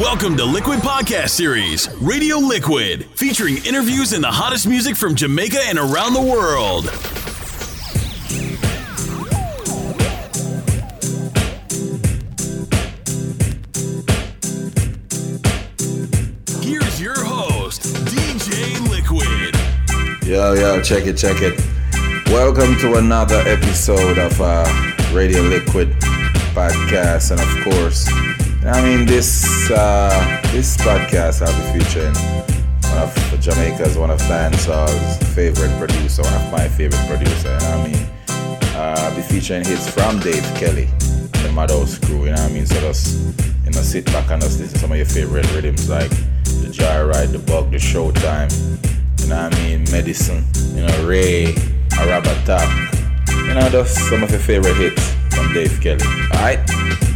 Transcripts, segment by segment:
Welcome to Liquid Podcast Series, Radio Liquid, featuring interviews and the hottest music from Jamaica and around the world. Here's your host, DJ Liquid. Yo, yo, check it, check it. Welcome to another episode of uh, Radio Liquid podcast, and of course, I mean this uh, this podcast I'll be featuring one of Jamaica's one of dancehall's favorite producer, one of my favorite producer. You know I mean? Uh, I'll be featuring hits from Dave Kelly, the Madhouse crew. You know I mean? So just you know sit back and just listen to some of your favorite rhythms like the Joyride, the Bug, the Showtime. You know I mean? Medicine. You know Ray, Arabatak. You know just some of your favorite hits from Dave Kelly. Alright? Taking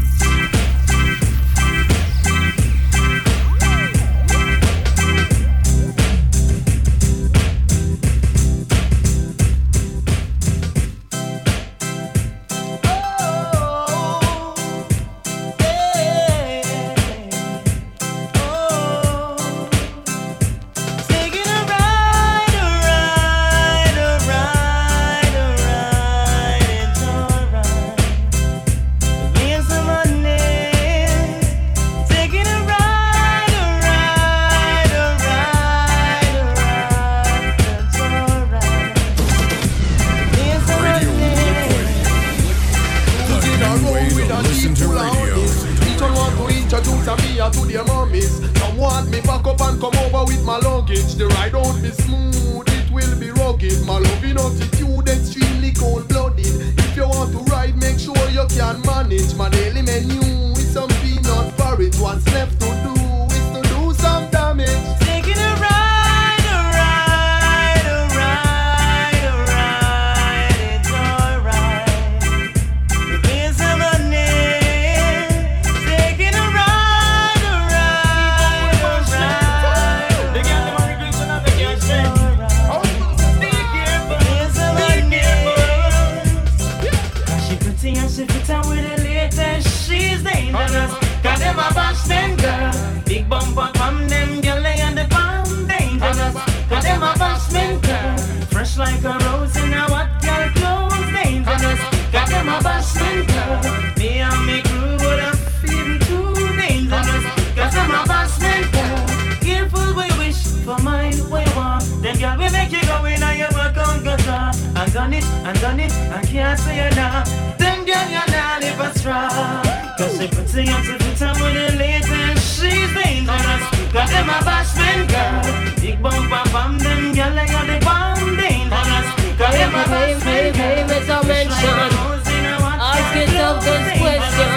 I done it, I can't say it now. Them girl you not a straw. Cause she puts the answer to time with the latest. She's dangerous. Got them a bashman girl. Big bumper from them girl they got the bomb dangerous. Got them a bashman hey, hey, girl. Mr. Mention. Oh, Ask yourself this question.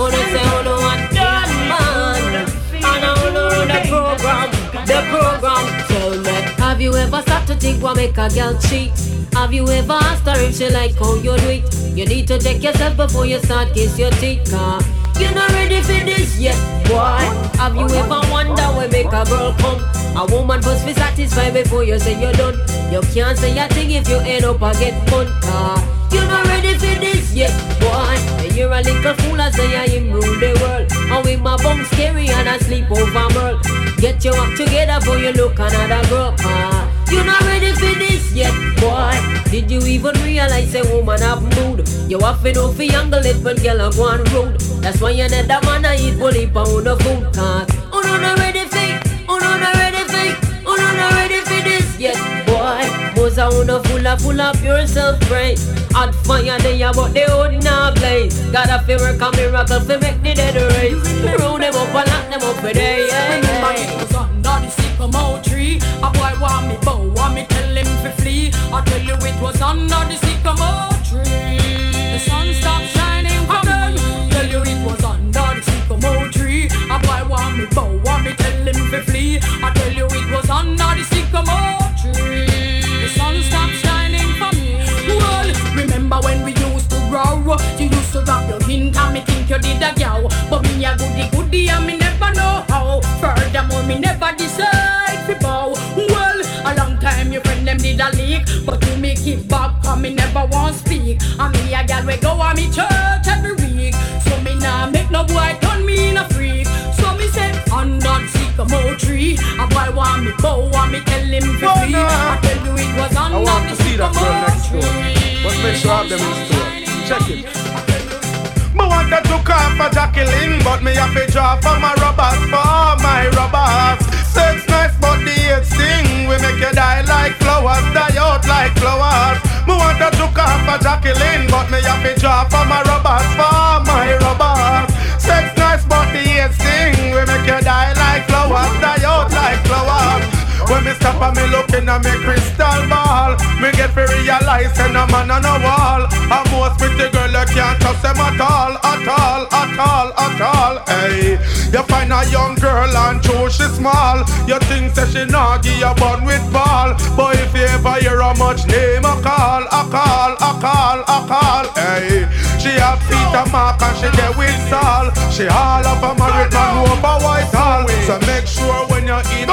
Who they say oh, who the one done man? And I who run the program, the program. Tell me, have you ever sat to think what make a girl cheat? Have you ever asked her if she like how you do it? You need to check yourself before you start kiss your teeth, car. You're not ready for this yet, boy. Have you ever wonder where make a girl come? A woman must be satisfied before you say you're done. You can't say a thing if you end up a get fun, car. You're not ready for this yet, boy. And you're a little fool, I say I him rule the world. And with my bum scary and I sleep over merl. Get your act together before you look another girl, car. You're not ready for this yet, boy. Did you even realize a woman have mood? You have to know for younger it when girl are going rude. That's why you need that man I eat bully pound of food, cause Oh no, not ready for, oh no, not ready for, oh no, not ready for this yet, boy. Was a una full of full of pure self-praise. Hot fire there, but they would not blaze. Gotta feel work a miracle for make the dead raise. Roll them up and lock them up for day, yeah, yeah. A boy want me bow, want me tell him to flee. I tell you it was under the sycamore tree. The sun stopped shining for me Tell you it was under the sycamore tree. A boy want me bow, want me tell him to flee. I tell you it was under the sycamore tree. The sun stopped shining for me. Well, remember when we used to row You used to wrap your hint and me think you did a gal But me a goody goody and me never know how. Furthermore me never decide me never want speak. And me a gal we go on me church every week. So me nah make no boy turn me in a freak. So me say, I'm on that sycamore tree. A boy want me bow, want me tell him to oh, no. I tell you it was on I want to see that girl next door. But make sure I have them in store. Check it. Me wanted to call for Jacqueline, but me have to draw for my robbers, for my robbers. Sex nice, but the sting, we make you die like flowers, die out like flowers. Me want to took off for Jacqueline, but me have to draw for my robbers, for my robbers. Sex nice, but the sting. We make you die like flowers, die out like. When me stop and me looking at me crystal ball. Me get to realize and a man on a wall. A most pretty girl you can't trust them at all At all, at all, at all. Hey, you find a young girl and true she small. You think that she give you bun with ball. But if you ever hear how much name a call A call, a call, a call. Hey, she have feet a mark and she get with Saul. She all up a married man over white hall. So make sure when you're in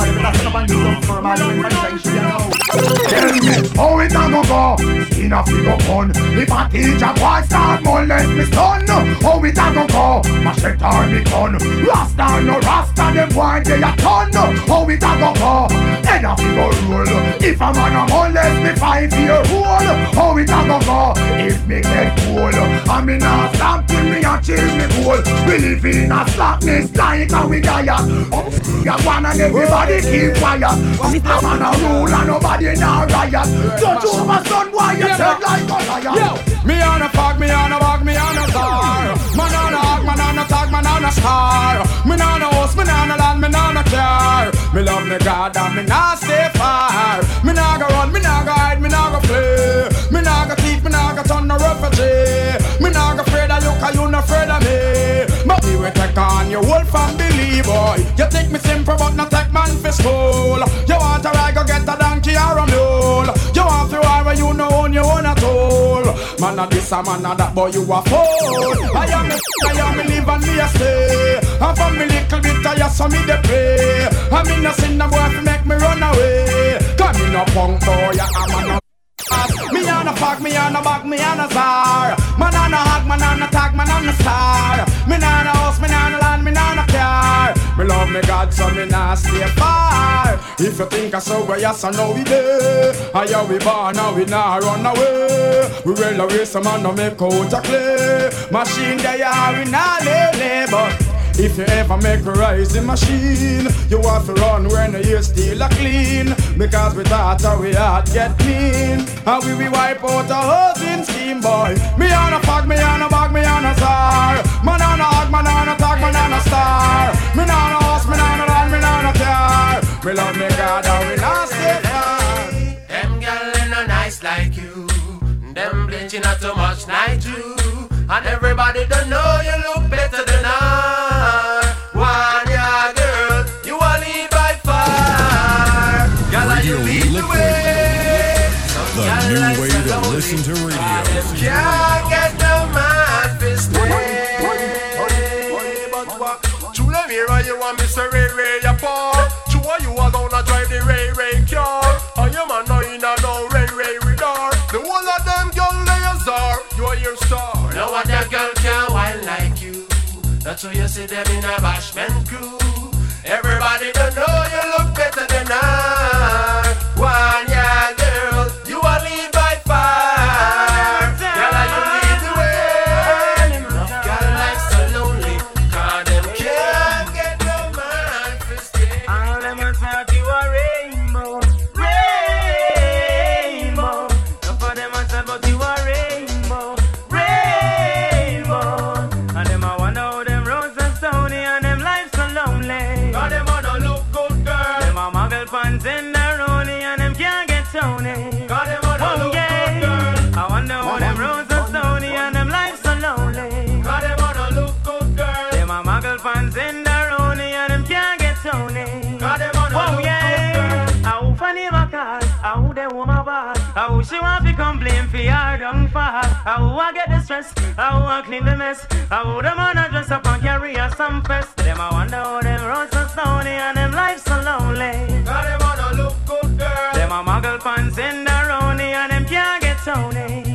a a. Tell me, how it a go go? In a figure gun. If a teacher boy start molest me son, how it a go go? Machete or me gun. Rasta no rasta, them boy they a ton. How it a go go? Head a figure roll. If a man a molest me five year old, how it a go go? If me get cool, I me not stop till me achieve me goal. We live in a slackness like a we diet. Up ya one and everybody keep quiet. Mr. Man a rule and nobody now riot. Judge over son, why you take like a liar? Yo, me on a fog, me on a bag, me on a star. Man on a hog, man on a tag, man on a star. Me on a house, me on a land, me on a car. Me love me God and me not stay far. Me nah go run, me nah go hide, me nah go flee. Me nah go thief, me nah go turn no refugee. Me nah go afraid of you, cause you not afraid of me. Take on your whole family, boy. You think me simple, but not take man for school. You want to ride, go get a donkey or a mule. You want to ride where you know own your own at all. Man a this, a man a that, boy you a fool. I am me, I am me live and me a stay. And from me little bit I saw me the pray. I mean no sin, no boy make me run away. Come in no punk boy, I'm a no me on a fuck, me on a bag, me on a star. Man on a hug, man on a tag, man on a star. Me on a house, me on a land, me on a car. Me love me God, so me not stay far. If you think I so, well, yes, I know we there. I how we born, now we not run away. We will away some man, no make out a clay. Machine they are, we not lay, but. If you ever make a rising machine, you have to run when you still a clean. Because we thought how we had get clean. And we will wipe out a housing scheme, boy. Me on a fog, me on a bag, me on a star. Man on a hog, man on a tag, man on a star. Me on a house, me on a land, me on a car. Me love me God, and we not stay far. Them gal ain't no nice like you. Them bleaching not too much night too. And everybody don't know you look better new way to listen to radio. can't get no man for stay. True, let me run you want me say Ray Ray your paw. True, you are gonna drive the Ray Ray car. And you man know you know no Ray Ray radar. The whole of them girl they a czar. Are your star. No other girl can whine like you. That's why you see them in a bashment crew. How the woman bad? How she want to blame for her down far? How I get the stress? How I clean the mess? How the man I dress up and carry a some fest? Them I wonder how them roads so stony and them life so lonely. God, they wanna look good, girl. Them a muggle pants in the rowney and them can't get tony.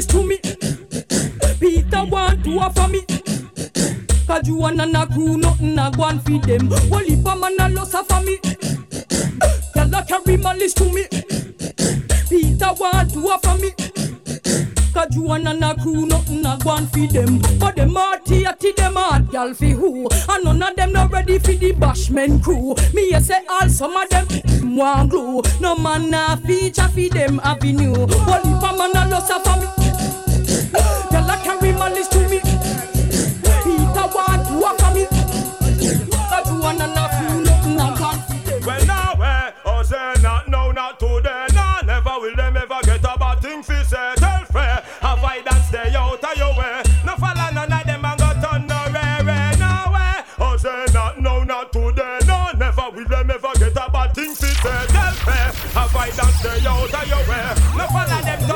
List to me. Peter want to offer me. Cause you and a crew nothing a go and feed them. Whole heap of man a loss for me. Y'all a carry my list to me. Peter want to offer me. Cause you and a crew nothing a go and feed them. But them hearty at them hard gal fi who. And none of them not ready for the bashment crew. Me a say all some of them want glue. No man a feature fi them avenue. Only for man a loss a for me. A carry my list to me. Peter want to me. Cause you and a crew nothing them. Well, now, eh, not, no, not today. Nah, never will them ever get a bad thing fi say. Tell fair, stay out of your way. No follow none of them and go turn not, no, not today. No, never will them ever get a bad thing fi say. Tell fair, stay out of your way. No follow them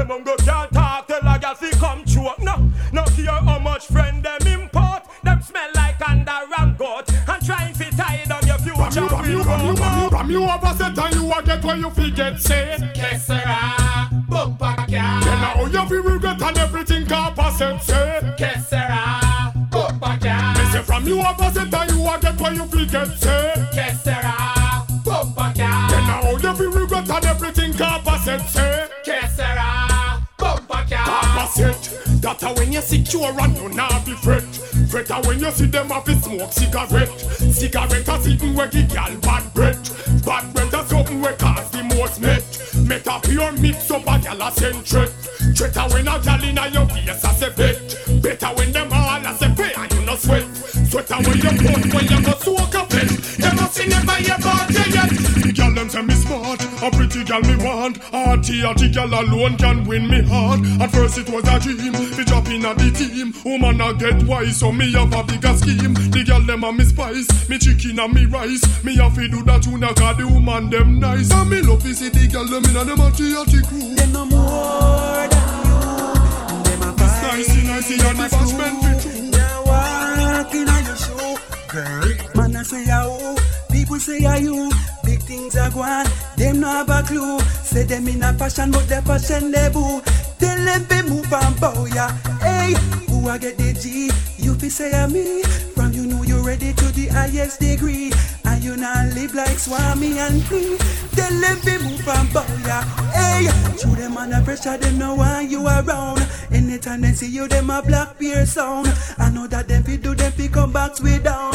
Them ungo can't talk, tell a gal fi come choke. No, no care how much friend them import. Them smell like under ram goat. And trying fi tie down your future you, ram you, ram you, ram you, ram you over set and you a get where you fi get say. Que sera? Bumper car. Then now you fi regret and everything capa set say. Que sera? Bumper car. Me say from you over set and you a get where you fi get That a when you secure and you not be fret. Fret a when you see them have to smoke cigarette. Cigarette a sitting where the gal bad breath. Bad breath a something where cause the most met. Met a pure mix up a gal a send threat. Threat a when a gal in a your face a say bet. Better when them all as a say pay and you no sweat. Sweat a when you put when you gal me want. Hearty, hearty gal alone can win me heart. At first it was a dream, fi drop in a the team. Woman a get wise, so me have a bigger scheme. The gal them a me spice, me chicken and me rice. Me have to do that tuna cause the woman them nice. And me love to see the gal them in a them hearty, hearty crew. Them no more than you. Them a It's nicey, nicey and the bashment be true. Now walking on your show, girl. Man, I say oh, people say ya you. Things are going, them no have a clue. Say them in a fashion, but their fashion they boo. Tell them be move and bow ya. Hey, who I get the G? You fi say ya me. From you know you ready to the highest degree. You not live like Swami and free. They them be move and bow ya. Hey, shoot them under pressure, them no want you around. Anytime they see you, them a black beer sound. I know that them fi do them fi come back way down.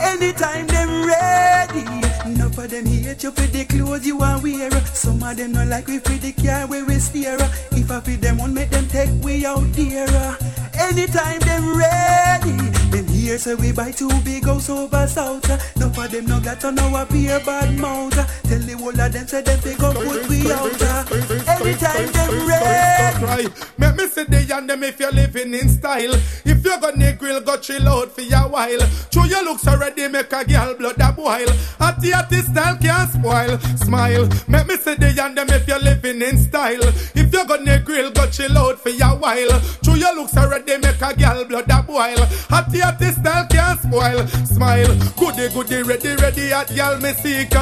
Anytime them ready, enough of them hate you for the clothes you are wear. Some of them not like we for the car where we steer. If I feed them one, make them take we out there. Anytime them ready, them here say we buy two big house over south. Enough of them no got know a beer bad mouth. Tell the whole of them say them fi go put we out. Anytime them. Right. Make me see the and them if you're living in style. If you you go near grill, go chill out for a while. Show your looks already make a girl blood a boil. At the artist style can't spoil. Smile, make me see the and them if you're living in style. If you go near grill, go chill out for a while. Show your looks already make a girl blood a boil. At the artist style can't spoil. Smile, goody goody ready ready at girl me seek.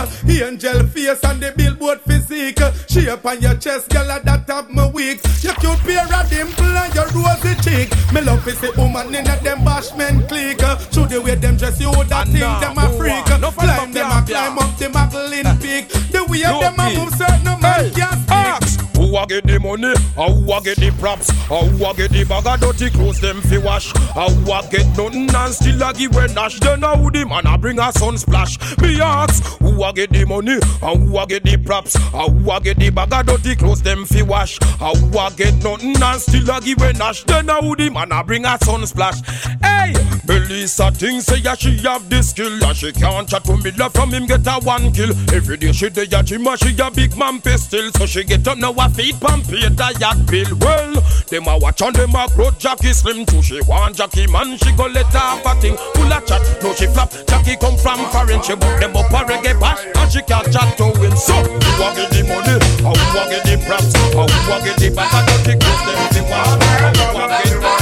Angel face and the billboard physique. Shape on your chest, girl that have my weeks. Your cute pair of dimple and your rosy cheek. Me love is the woman in a them bashment clique. Show the way them dress you that think them a freak. Climb them a climb up the Magdalene peak. The way them a move certain man can't speak. Who a get the money? Or who a get the props? Or who a get the bag of dirty clothes them fi wash? Or who a get nothing and still a give a nash? Then how the man a bring a sun splash? Me ask, who a get the money? Or who a get the props? Or who a get the bag of dirty clothes them fi wash? Or who a get nothing and still a give a nash? Then how the man a bring a sun splash? Hey, Melissa thinks say yeah she have the skill and she can't chat to me love from him get a one kill. Every day she dey a gym and she a big man pistol, so she get up now a feet pump the yacht bill. Well, them a watch on them a grow Jackie slim too. She want Jackie man, she go let her have a thing full of chat. No she flap, Jackie come from foreign. She book them up a reggae bash and she can't chat to win. So who a get the money? Or who a get the props? Or who a get the? I don't think close them fi wash. Or who a get the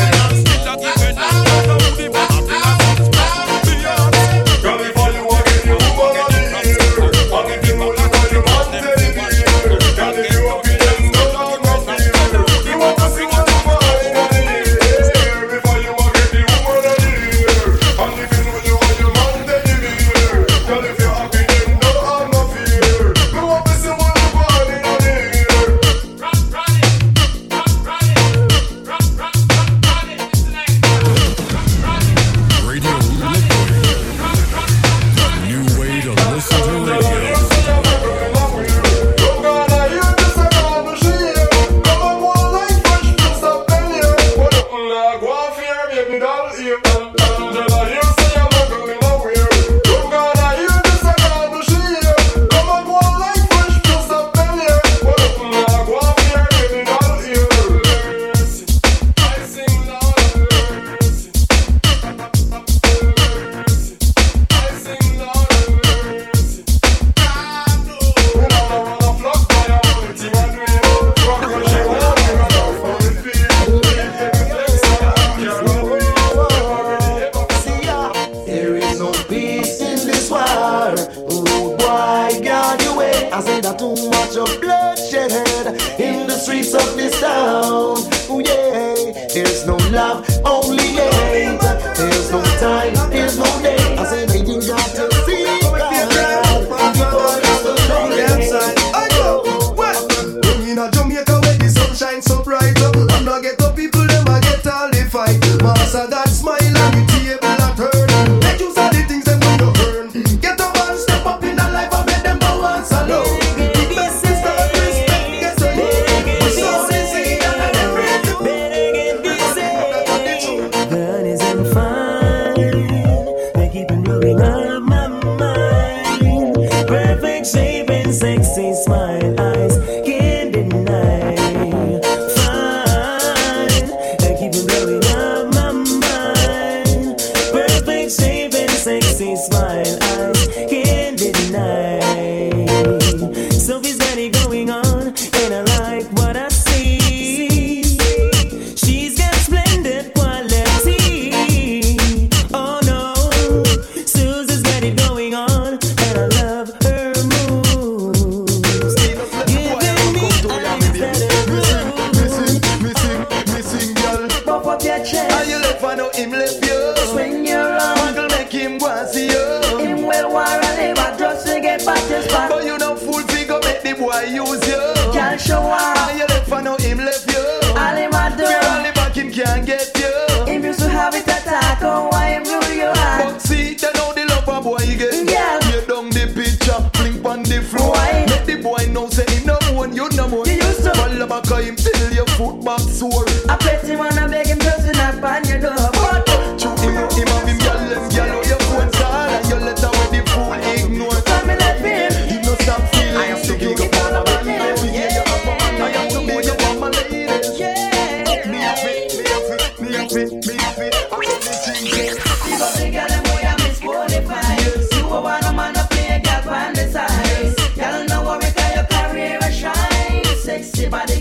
sit by the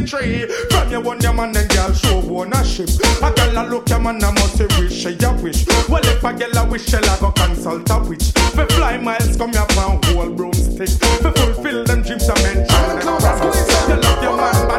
the tree. From your one, your man and girl show ownership. A girl a look your man, a must wish, she a wish. Well, if a girl a wish, she a go consult a witch. We fly miles, come here a whole broomstick. We fulfill them dreams, I mention. You love your man,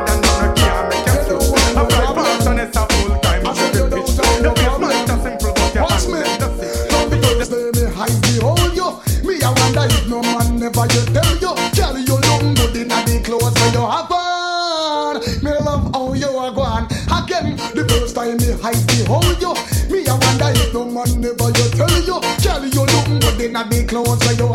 hide behold you. Me I wonder if no man never you tell you. Girl you look good in the clothes when you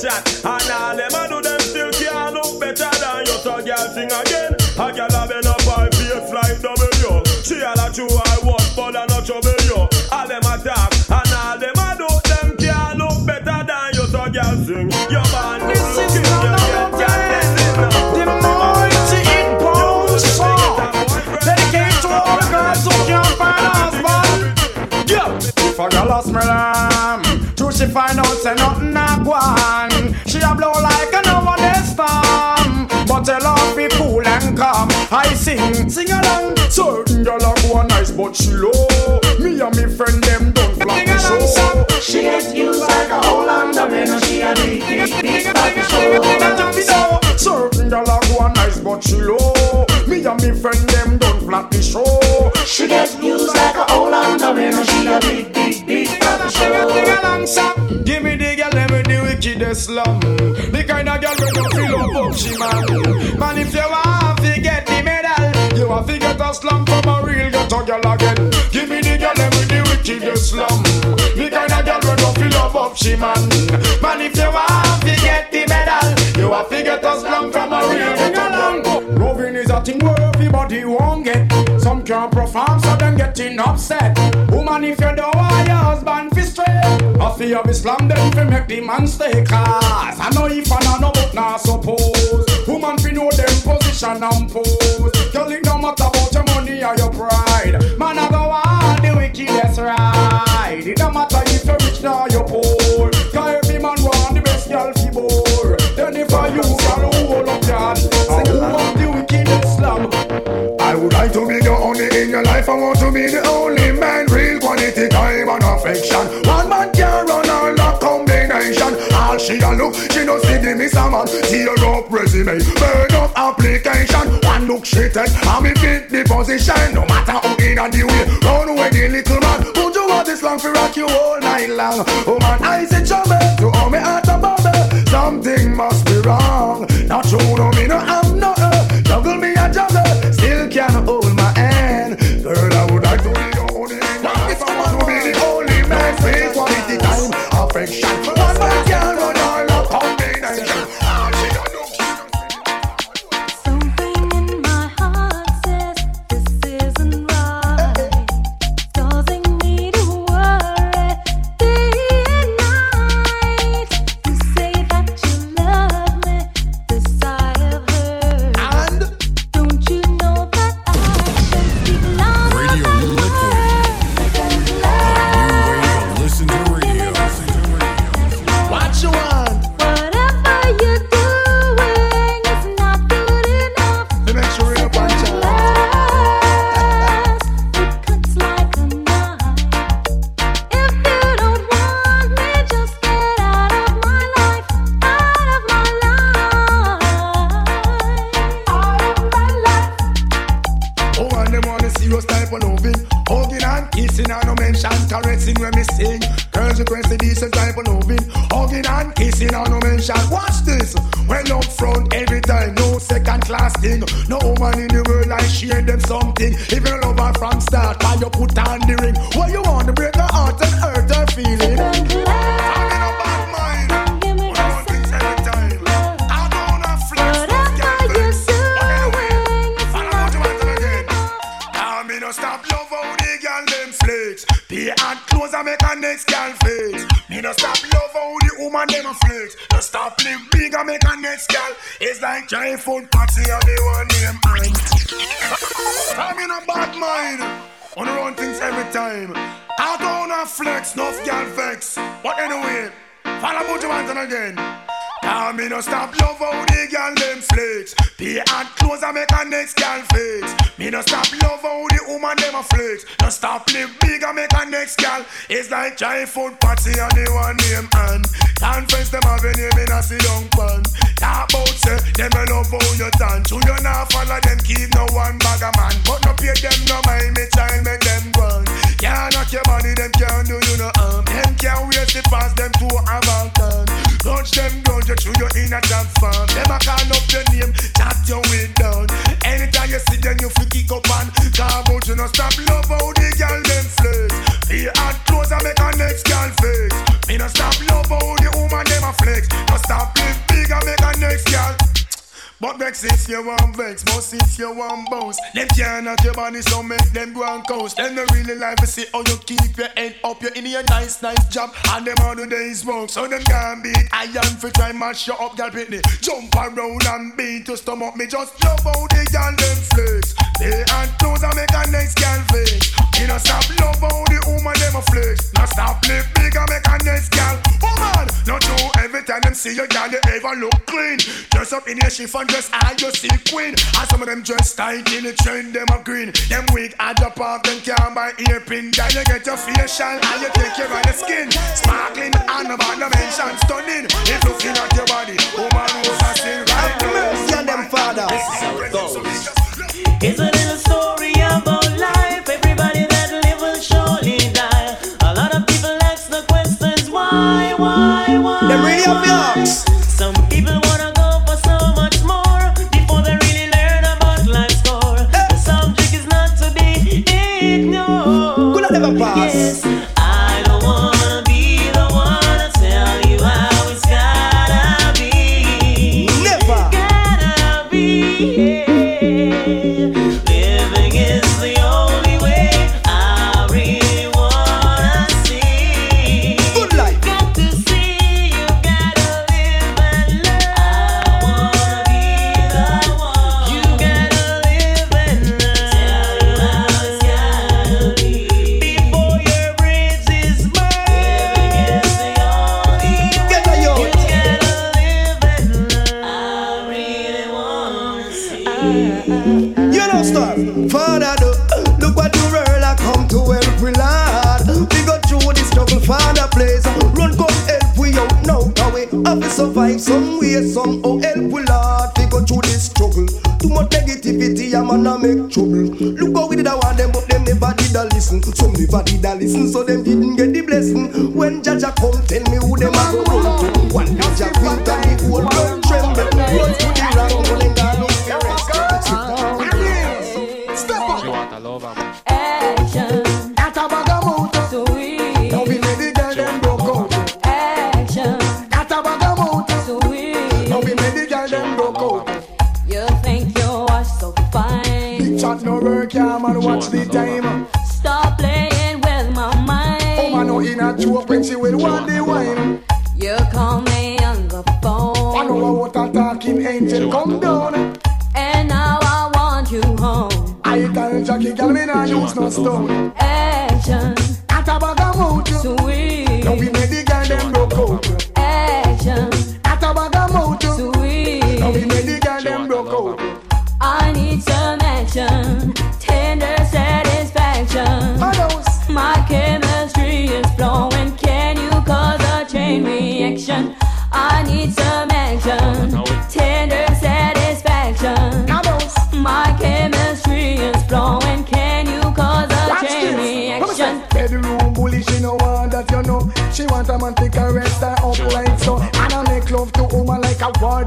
chat And all them a do them still can't look better than you. So girl sing again. A girl a bend up her face like W. She a not true I want but I not trouble you All them a talk And all them a do them can't look better than you. So girl sing. Your man is looking You get your blessing The mighty inbound song Dedicated to all the girls who can't find a husband. Yeah, if a girl a smell True she find out say nothing but she low. Me and me friend them don't flop the show. She get used like a whole underwear She a big, big, big baby show Certain girl a go nice but she low. Me and me friend them don't flop the show. She get used like a whole underwear She a big, big, big baby show Give me the girl, let me the wickedest slum. The kind of girl we don't feel up up she man. Man, if you want me the slum. The kind of girl we don't feel up up she man. Man, if you want to get the medal, you want to get a slum from a real girl. Loving is a thing where everybody won't get. Some can't perform, so them getting upset. Woman, if you don't want your husband fi straight, I feel of Islam them fi make the man stay class. I know if I know but not suppose. Woman fi know them position and pose. It don't matter if you're rich or you're poor. Cause every man want the best girl fi bore. Then if I you, who hold up that? And who want the wickedest slam? I would like to be the only in your life. I want to be the only man. Real quality time and affection. One man can run all the combination. All she a look, she no see the miss a man. Tear up resume, burn up application. One look she take, and me fit the position. No matter who in and the way, run away the little man. You this long for rock you all night long? Oh man, I say trouble to all me at the bubble. Something must be wrong. Not true, no me no I'm not. Uh, juggle me a juggle, still can't hold my hand. Girl, I would like to be the only in your life. I want to be the only man. Time, affection. One man can the combination. All body them can't do you no harm. Them can't waste it past them to have a turn. Touch them down, you through your inner farm. Them a call up your name, chat your way down. Anytime you see them, you feel kick up and talk about you no stop love how the girl them flex. Be hard clothes and make a next girl flex. Me no stop But vex if you want vex, but if you want bounce. Them can't knock your body so make them go and coast. Them no really like to see how you keep your head up. You in your nice, nice job and them all the days smoke. So them can't beat iron for try mash you up, girl pitney Jump around and beat to stomach. Me Just love how the girl them flex They and clothes and make a next girl flex You know stop love how the woman them a flex. Now stop live big and make a next girl Woman, not do every time them see you girl you ever look clean. Dress up in your chiffon dress and you see queen. And some of them dress tight in the trend them a green. Them wig I drop off them can't buy earpin. Then you get your facial and you take care of your skin. Sparkling and about the mention stunning. If looking at your body, woman who's a sin right mercy on them, Father. This is how it goes. Why. Them survive some way, somehow oh, help we lad. We go through this struggle. Too much negativity, I'm gonna make trouble. Look how we did I want them, but them never did a listen. Some never did a listen, so them didn't get the blessing. When Jaja come, tell me who them a go to. One Jaja beat and the whole world tremble. Run to the round, me nah use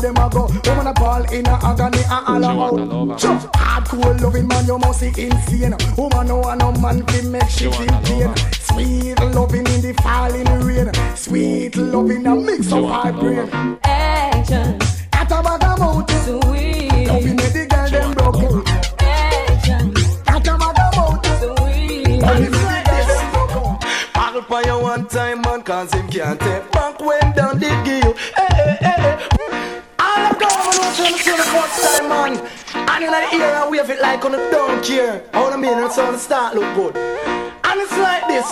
them a go. Woman a ball in a agony and all out. Sure. Hardcore loving man, you must see insane. Woman no want no man can make she feel pain. Sweet loving in the falling rain. Sweet loving a mix of high brain. Action. At a bag of mountain. Sweet. Loving make the girl them broke out. Action. At a bag of mountain. Sweet. Loving make the girl them broke out. Paddle for you one time, man, cause him can't take And in the ear, I wave it like on a don't. All the minutes on the start look good. And it's like this.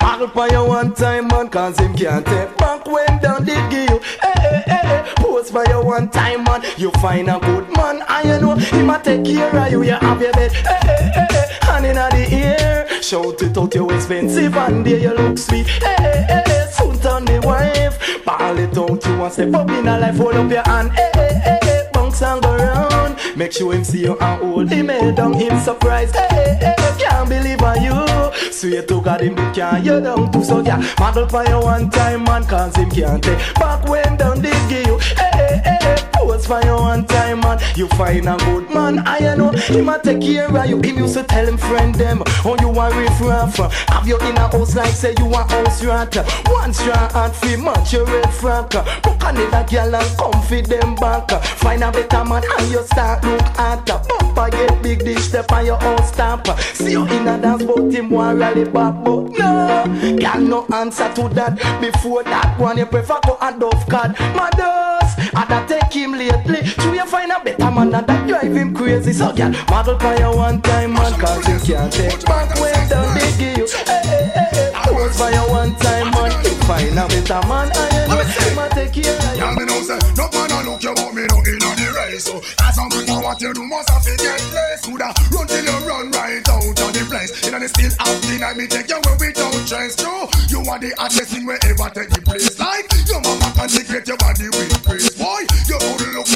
Paddle for you one time, man, cause him can't take back when down did give. Hey, hey, hey, hey. Post for you eh, eh, eh, one time, man. You find a good man, and you know him a take care of you. You have your bed. Hey, hey, hey, hey. Hand in the ear. Shout it out, you expensive, and there you look sweet. Hey, hey, hey, hey. Soon turn the wife. Ball it out, you want step up in a life, hold up your hand. Hey, hey, hey, hey. Bounce and go round. Make sure him see you and hold him head down, him surprised. Hey, hey, hey. Can't believe on you. Swear to God, him big can you down too. So yeah, model for you one time, man, cause him can't take back when down they give you. Hey, hey, hey, Pose for you one time, man. You find a good man, I know him a take care of you. Him used to tell him friend them, oh you a riff raff. Have you in a house like say you a house rat. One straw and free match your red frack. Book another girl and come feed them back. Find a better man and you start look at. Bumper get big dish step on your own stamp. See you in a dance but him want rally back but no. Girl no answer to that. Before that one you prefer go a dove card. Mothers, I da take him lately. So you find a better man and that drive him crazy. So girl, model for you one time man cause you can't take back when down they give you. Hey, hey, hey, hey. Pose for you one time man. You find a better man and you know him a take you. Y'all me know say, no man a look you but me no in on the race. So, as a man, what you do must have to get place. Coulda run till you run right out of the place. In the still out the night, me take you where we don't chase through. You are the hottest thing wherever take the place. Like your mama consecrate your body with grace.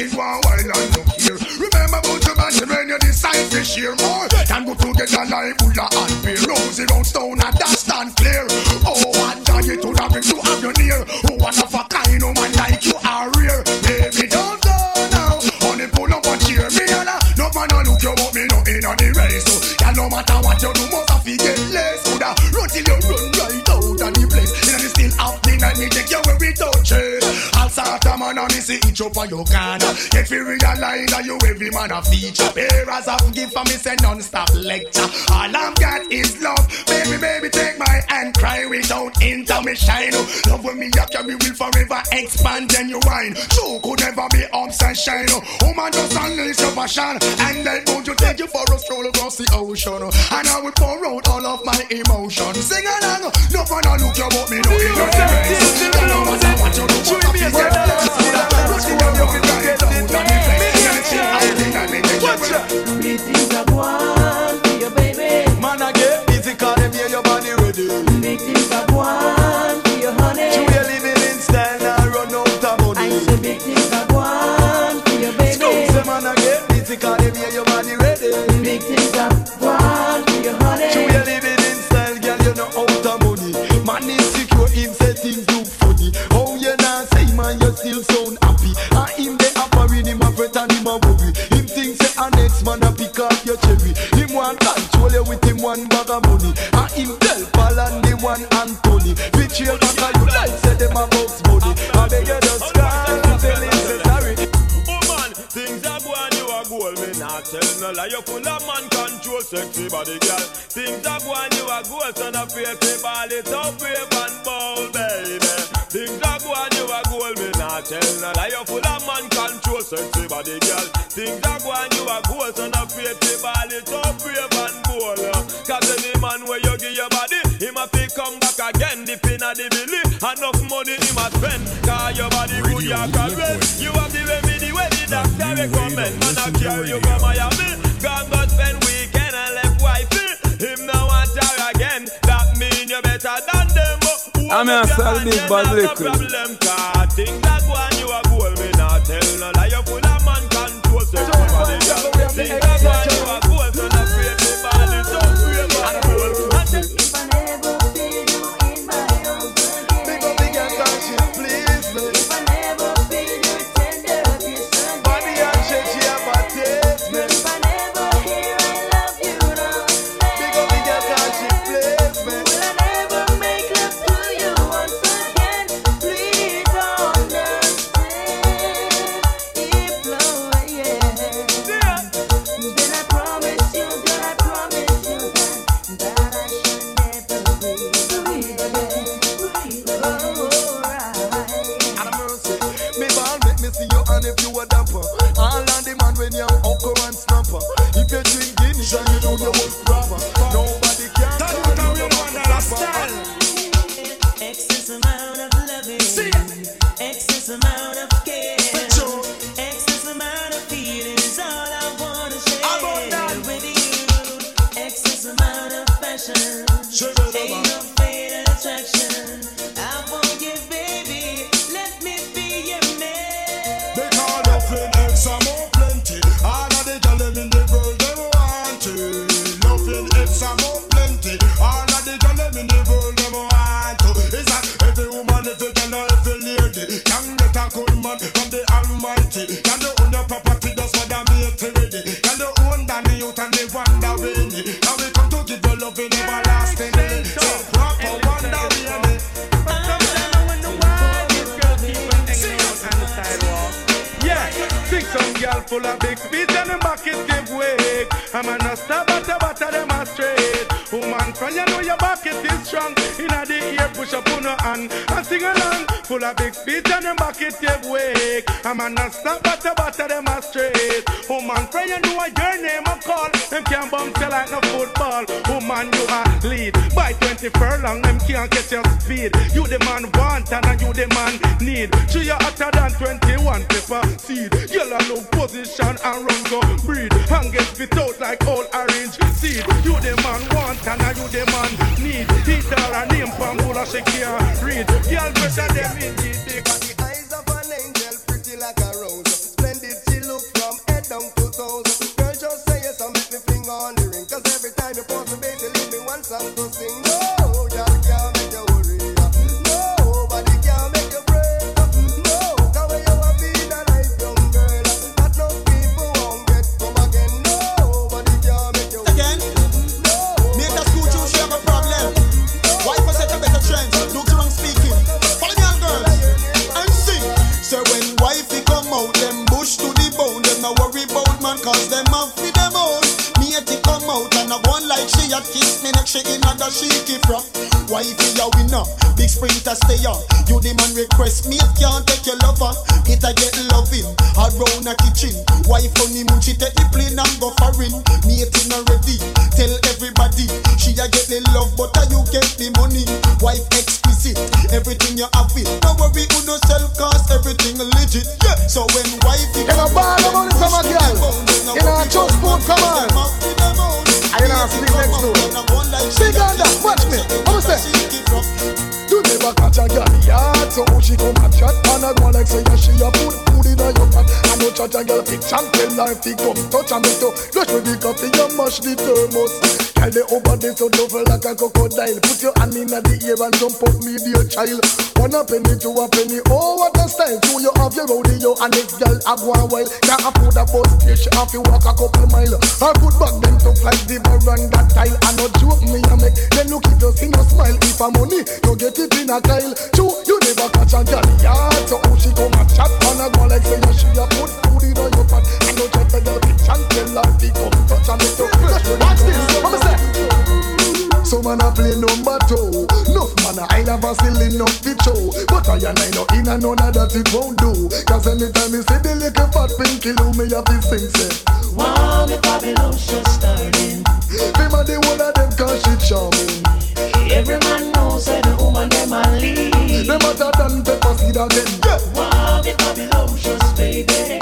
Looking one while and look here. Remember about your man when you decide to share more. Can go together like Buddha and Bear. Rosy round stone and that stand clear. Oh, what joy to have him to have you near. Oh, what of a kind of man like you are rare. Baby, don't go now. Only pull up and cheer me. No man no look you but me no in on the race. So, yeah, no matter what you do, must have to get less. Start a man and me see each up on your corner. Get fi realize that you every man a feature. Bearers of gift for me say non-stop lecture. All I've got is love. Baby, baby, take my hand, cry without intermission. Love when me a carry will forever expand then you wine. True could never be shine. Woman just unleash your passion and then won't you take you for a stroll across the ocean? And I will pour out all of my emotion. Sing along, no one look you but me no in. You know what I want you do. What I feel, Rush the way you feel, get out of the place. Watch out. Big things are going for you, baby. Man, I get busy cause them hear your body ready. You can rest. You have the remedy where the doctor recommend. Man a carry you from Miami, gone go spend weekend and left wifey. Him now want her again. That mean you better than them. Who I'm a up your sell hand, big bad have Nothing extra more plenty. All of the girl in the world them want to. It's that every woman, every girl, every lady can get a good man from the Almighty. Can you own your property just for the mate ready? Can you own the youth and the wonder winnie? Now we come to give you love in everlasting. So proper wonder winnie. Yeah, big some girl full of From you know your back it is strong. Inna the ear push up on her hand and sing along. Full of big feet and them back it give. I'm a nasta butter butter them a straight. Woman from you know your name a call. Them can't bounce you like no football. Lead 20 furlong. Them can't get your speed. You the man want and you the man need. She you hotter than 21 pepper seed. Yellow low position and run go breed. And get spit out like old orange seed. You the man want and you the man need. Her a name Pambula she can't read. Girl better them in the. The eyes of an angel, pretty like a rose. Splendid she look from head down like she a kiss me next she in other she keep from. Wifey a winner, big sprinter stay on. You the man request me can't take your lover. It a get loving around a in a kitchen. Wife only moon she take the plane and go foreign. Matey not ready. Tell everybody she a get the love but a you get the money. Wife exquisite, everything you have it. Don't worry who no self cause everything legit. Yeah. So when wifey In a bar about the summer girl. In a church boat, come on. I in a sleep next door. Big on that, watch me. How say? You never catch a girl yard, so she come and chat and I go like say yeah, she a put food in your pot. I know chat a girl pick champ tell her if he come touch and make to flush with the coffee and mash the thermos. Girl they over there so double like a crocodile. Put your hand in the ear and jump up me dear child. One a penny to a penny, oh what a style. Two you have your rodeo and this girl a go a while. Can't afford a bus she have to walk a couple mile. Her foot back them tough like the baron that tile. I no joke me a make. Then look if you see no smile. If a money, you get it in a Kyle. True, you never catch a girl yard. So how she come and chat and a go like say yeah, she a put in her your pot. I know chat a girl bitch and tell her to come touch and make to flash. Watch this, what me say? So man a play number two. Enough man a I never silly enough to show. But I and I know in and none of that it won't do. Cause anytime me see the little fat pinky loo Me have to sing say Wow, the Babylon's just starting. Them a the one of them cause she charming. Every man knows that the woman them a lead. Them hotter than pepper seed again. Yeah. Wow, the Babylon's just baby.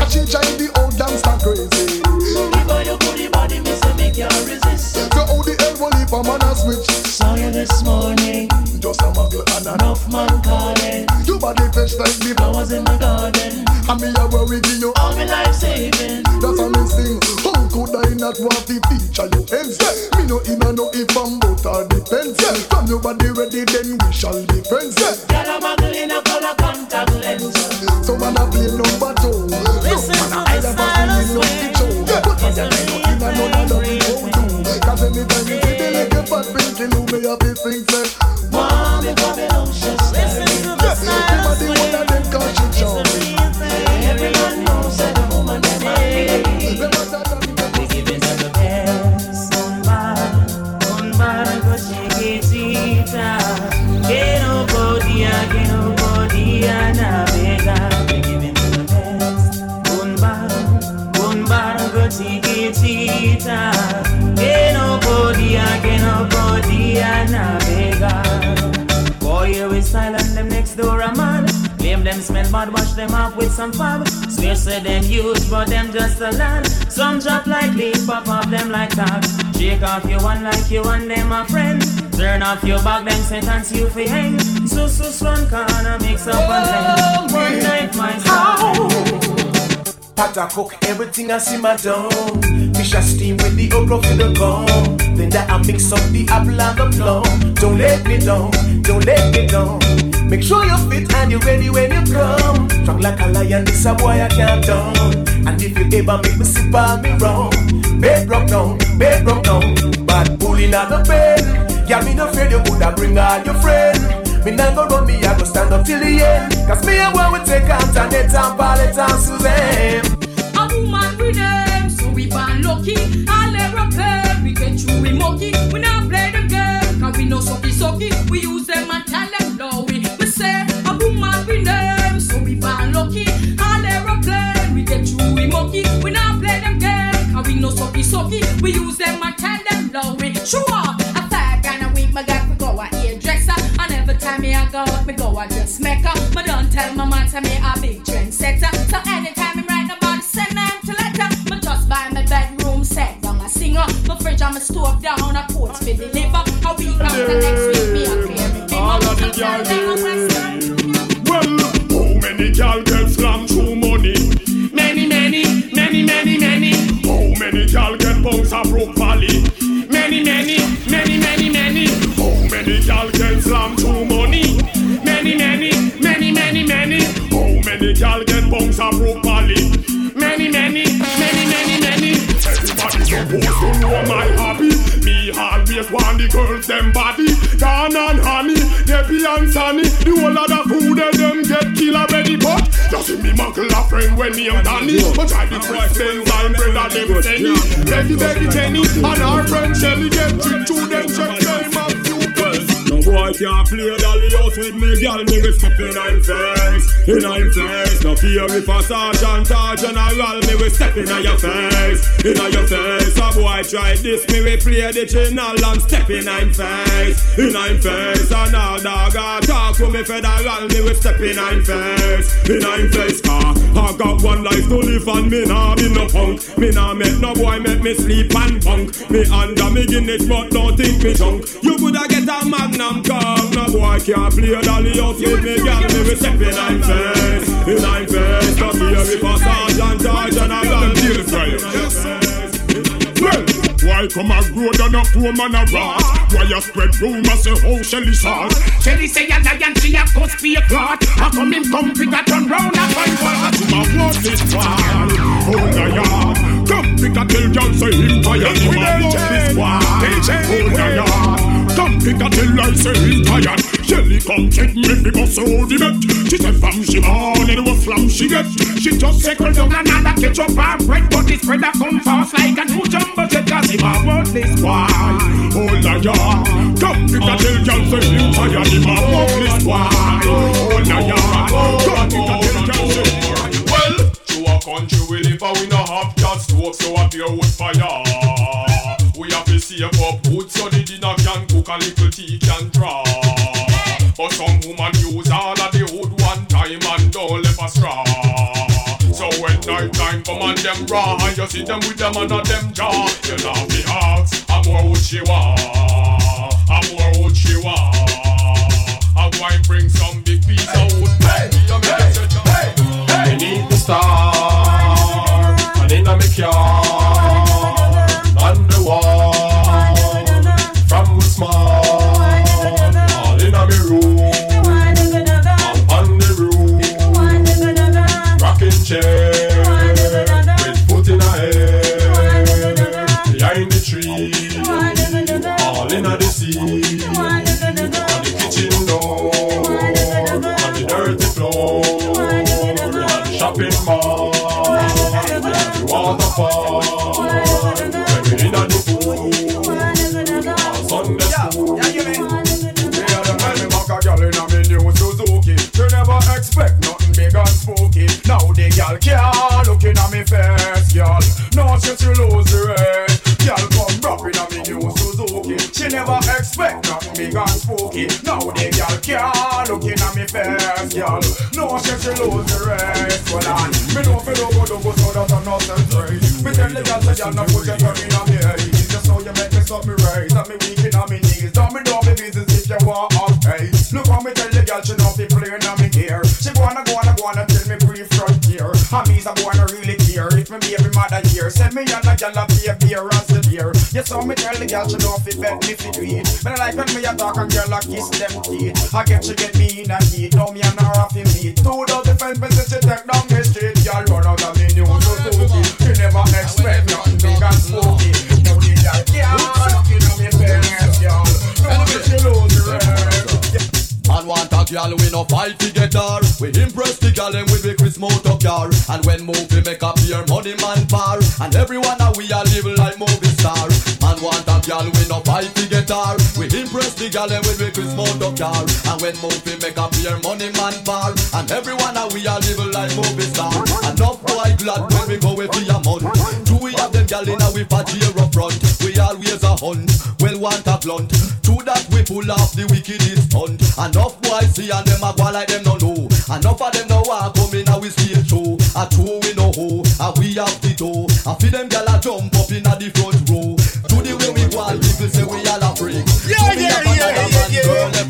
And she drive the old gangster crazy. Give her your body, say me can't resist. So how the hell will if a man a switch? Saw you this morning, Just a muggle and a enough man calling. You body fresh like me. Flowers in the garden, And me a worry give you all life saving. That's a me sing. How could I not want to feature you ends? Me no in a no if I'm both or depends From your body ready then we shall be friends. Girl, I'm a girl in a color contact lens. So man a play number two. No Listen man to I the silence see me no when show But I know no in a no Cause anytime you see the little fat pinky loo Me have to sing say Wow, the Babylon's just. Them a the one of them cause she charming Every man knows that the woman them a lead. Them hotter than We the best. Un bar, un bar, go chiquitita. Que no podía, que no podía navegar. We giving her the best. Un chiquitita, them smell bad, wash them off with some fab. Swear say them use, but them just a land. Some drop like leaf, pop off them like tag. Shake off your one like you and them a friend. Turn off your back, them sentence you fi hang. So so one corner mix up and blend. One night my song. Pot I cook everything I see my down. Fish I steam with the okra for the gum. Then that I mix up the apple and the plum. Don't let me down, don't let me down. Make sure you're fit and you're ready when you come. Strong like a lion, this a boy I can't down. And if you ever make me sip on me wrong, bed rock down, bed rock down. Bad pulling out the pen. Yeah, me no afraid you coulda bring all your friend. Me not go run me, I go stand up till the end. Cause me and one we take Antoinette and Paulette and Suzanne. A woman with them, so we born lucky. All aeroplane, we get through we monkey. We not play the game, cause we know sucky sucky. We use them and tell born. All aeroplane, we get through we monkey. We not play them game, cause we know sucky sucky. We use them and tell them no. We sure, a fag and a week, my got to go a hairdresser. And every time me I go out, me go a dressmaker. Me don't tell my man, say me a big trendsetter. So anytime me write about send them to letter. Me just buy my bedroom set down a singer. My fridge and my stove down a ports for deliver. A week after next week me a clear me. All of the girls Well, gal get slammed through money? Many, many, many, many, many. How many gal get bounced up Brook Valley? Many, many, many, many, many. How many gal get slammed through money? Many, many, many, many, many. How many gal get bounced up Brook Valley? Many, many, many, many, many. Everybody supposed to know my hobby. Me always want the girls them body. Dawn and honey, Debbie and Sunny. The whole of the food and them get kill already. Just see me muckle a friend when me am Danny. But I the fresh Benz and and them penny. Becky, Becky, Jenny and our friend Shelly get tricked to them check them a few bells. No boy can't play dolly house with me, girl. Me will step in her face, in her face. No fear if a sergeant or general, me will step in your face, in your face. A boy try this, me will play the channel and step in her face, in her face. And all dog a talk to me federal, me will step in her face, in her face. Car I got one life to live and me nah be no punk. Me nah make no boy make me sleep and punk. Me under me Guinness, but don't think me drunk. You coulda get a magnum car, no boy can't play dolly house with me, girl. Me will step in her face, in her face. No fear if a sergeant me will step in her face. Well, why come a road and a poor man a rat? Why you spread rumors say how Shelly salt? Shelly say a lion, she a cuss be a clot. How come him come a turn round and find what? My blood this wall, hold the yard. Come pick a tell girl say him. To my blood this wall, hold the yard. Pick a tell I say him tired. Shelly come check me because so the bet. She said from she born and what flam she get. She just Circle down another ketchup and bread, but this bread a come fast like a new jumbo jet. Cause him a worthless boy. Hold the yard. Come pick a tell girl say him tired. Him a worthless boy. Hold the yard. Come pick a tell girl say him tired. Well, to a country we live and we no have gas stove, so a pure wood fire. Save up wood so the dinner can cook a little tea can draw. But some woman use all of the wood one time and don't left a straw. So when night time come and them raw, and you see them with them and a them jaw, you know the ask, a more wood she want, a more wood she want. I and bring some big piece of wood. Hey, you make it such a- Me need the star And in a me car On expect nothing big and spooky. Now the girl can't girl. No, she she lose the race. Well, on me know fi do go do go so that I'm not race. Me tell the girl say girl, no put your tongue in on me head. Just so you make me stop me raise, and me weak in on me knees. Don't me know me business if you want up hey. Look how me tell the girl she know fi play in on me gear. She wanna go and go on and tell me brief frontier. And me's a boy no really care if me baby mother here. Send me and a girl a be a beer and severe. You saw me tell the girl she know fi bet me fi it. But I like when me a talk and girl a kiss them teeth. I get she get me in a heat. Now me and her off in meet. Two dozen me say she take down the street. Girl run out of me new Suzuki. You never expect nothing big and spooky. Now the girl can't looking at me face, girl. No, she lose the. And want a girl we no fight to get her. We impress the girl and we be Chris motor car. And when movie make appear money man par. And everyone a we a live like movie star. Man want a girl we no fight to get her. We impress the girl and we be Chris motor car. And when movie make appear money man par. And everyone a we a live like movie star. And Enough boy glad when we go with the month Do we have them girl in a we party up front? We always a hunt. Well want a blunt that we pull off the wickedest stunt Enough boys see and them a go like them no know. Enough of them no want come in a we stage show A true we know who A we have the toe A feed them gal a jump up in a the front row. To the way we go people say we all a freak. Yeah, me yeah, yeah, yeah, yeah.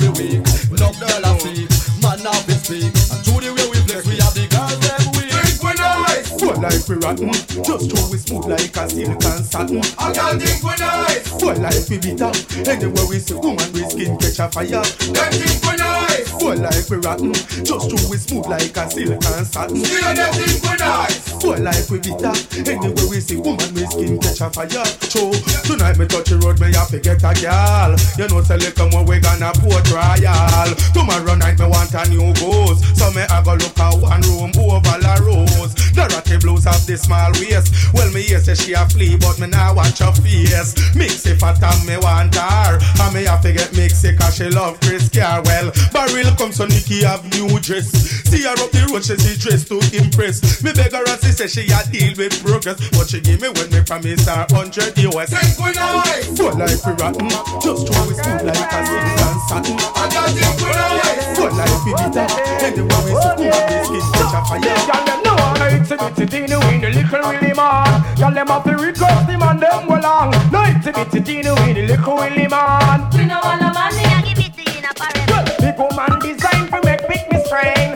Like we rotten, just throw we smooth like a silk and satin. I can't think we nice. Full like we bitter, anywhere we see woman we skin catch a fire. Them think we nice. Full like we rotten, just throw we smooth like a silk and satin. Still them think we nice. Full like we bitter, anywhere we see woman we skin catch a fire. So tonight me touch the road, me have to get a girl. You know say little more we gonna port trial. Tomorrow night me want a new ghost, so me I go look at one room over La Rose. Dorothy blues have the small waist. Well me hear say she a flea, but me now watch her face. Mixy fat and me want her, and me have to get mixy 'cause she love Chris Carwell. Barrel come so Nikki have new dress. See her up the road, she see dress to impress. Me beg her and she say she a deal with progress, but she give me when me promise her hundred US. Think we nice. Full like we rotten, just throw we smooth like a silk and satin. I can't think we nice. Full like we bitter, anywhere we see woman we skin catch a fire. Y'all them know how it's a bitty teeny weeny little willy man. Y'all them have to request him and them go long. No bitty teeny weeny little willy man. We know all the money I give it to you in a parade. Big woman design for make big me strain.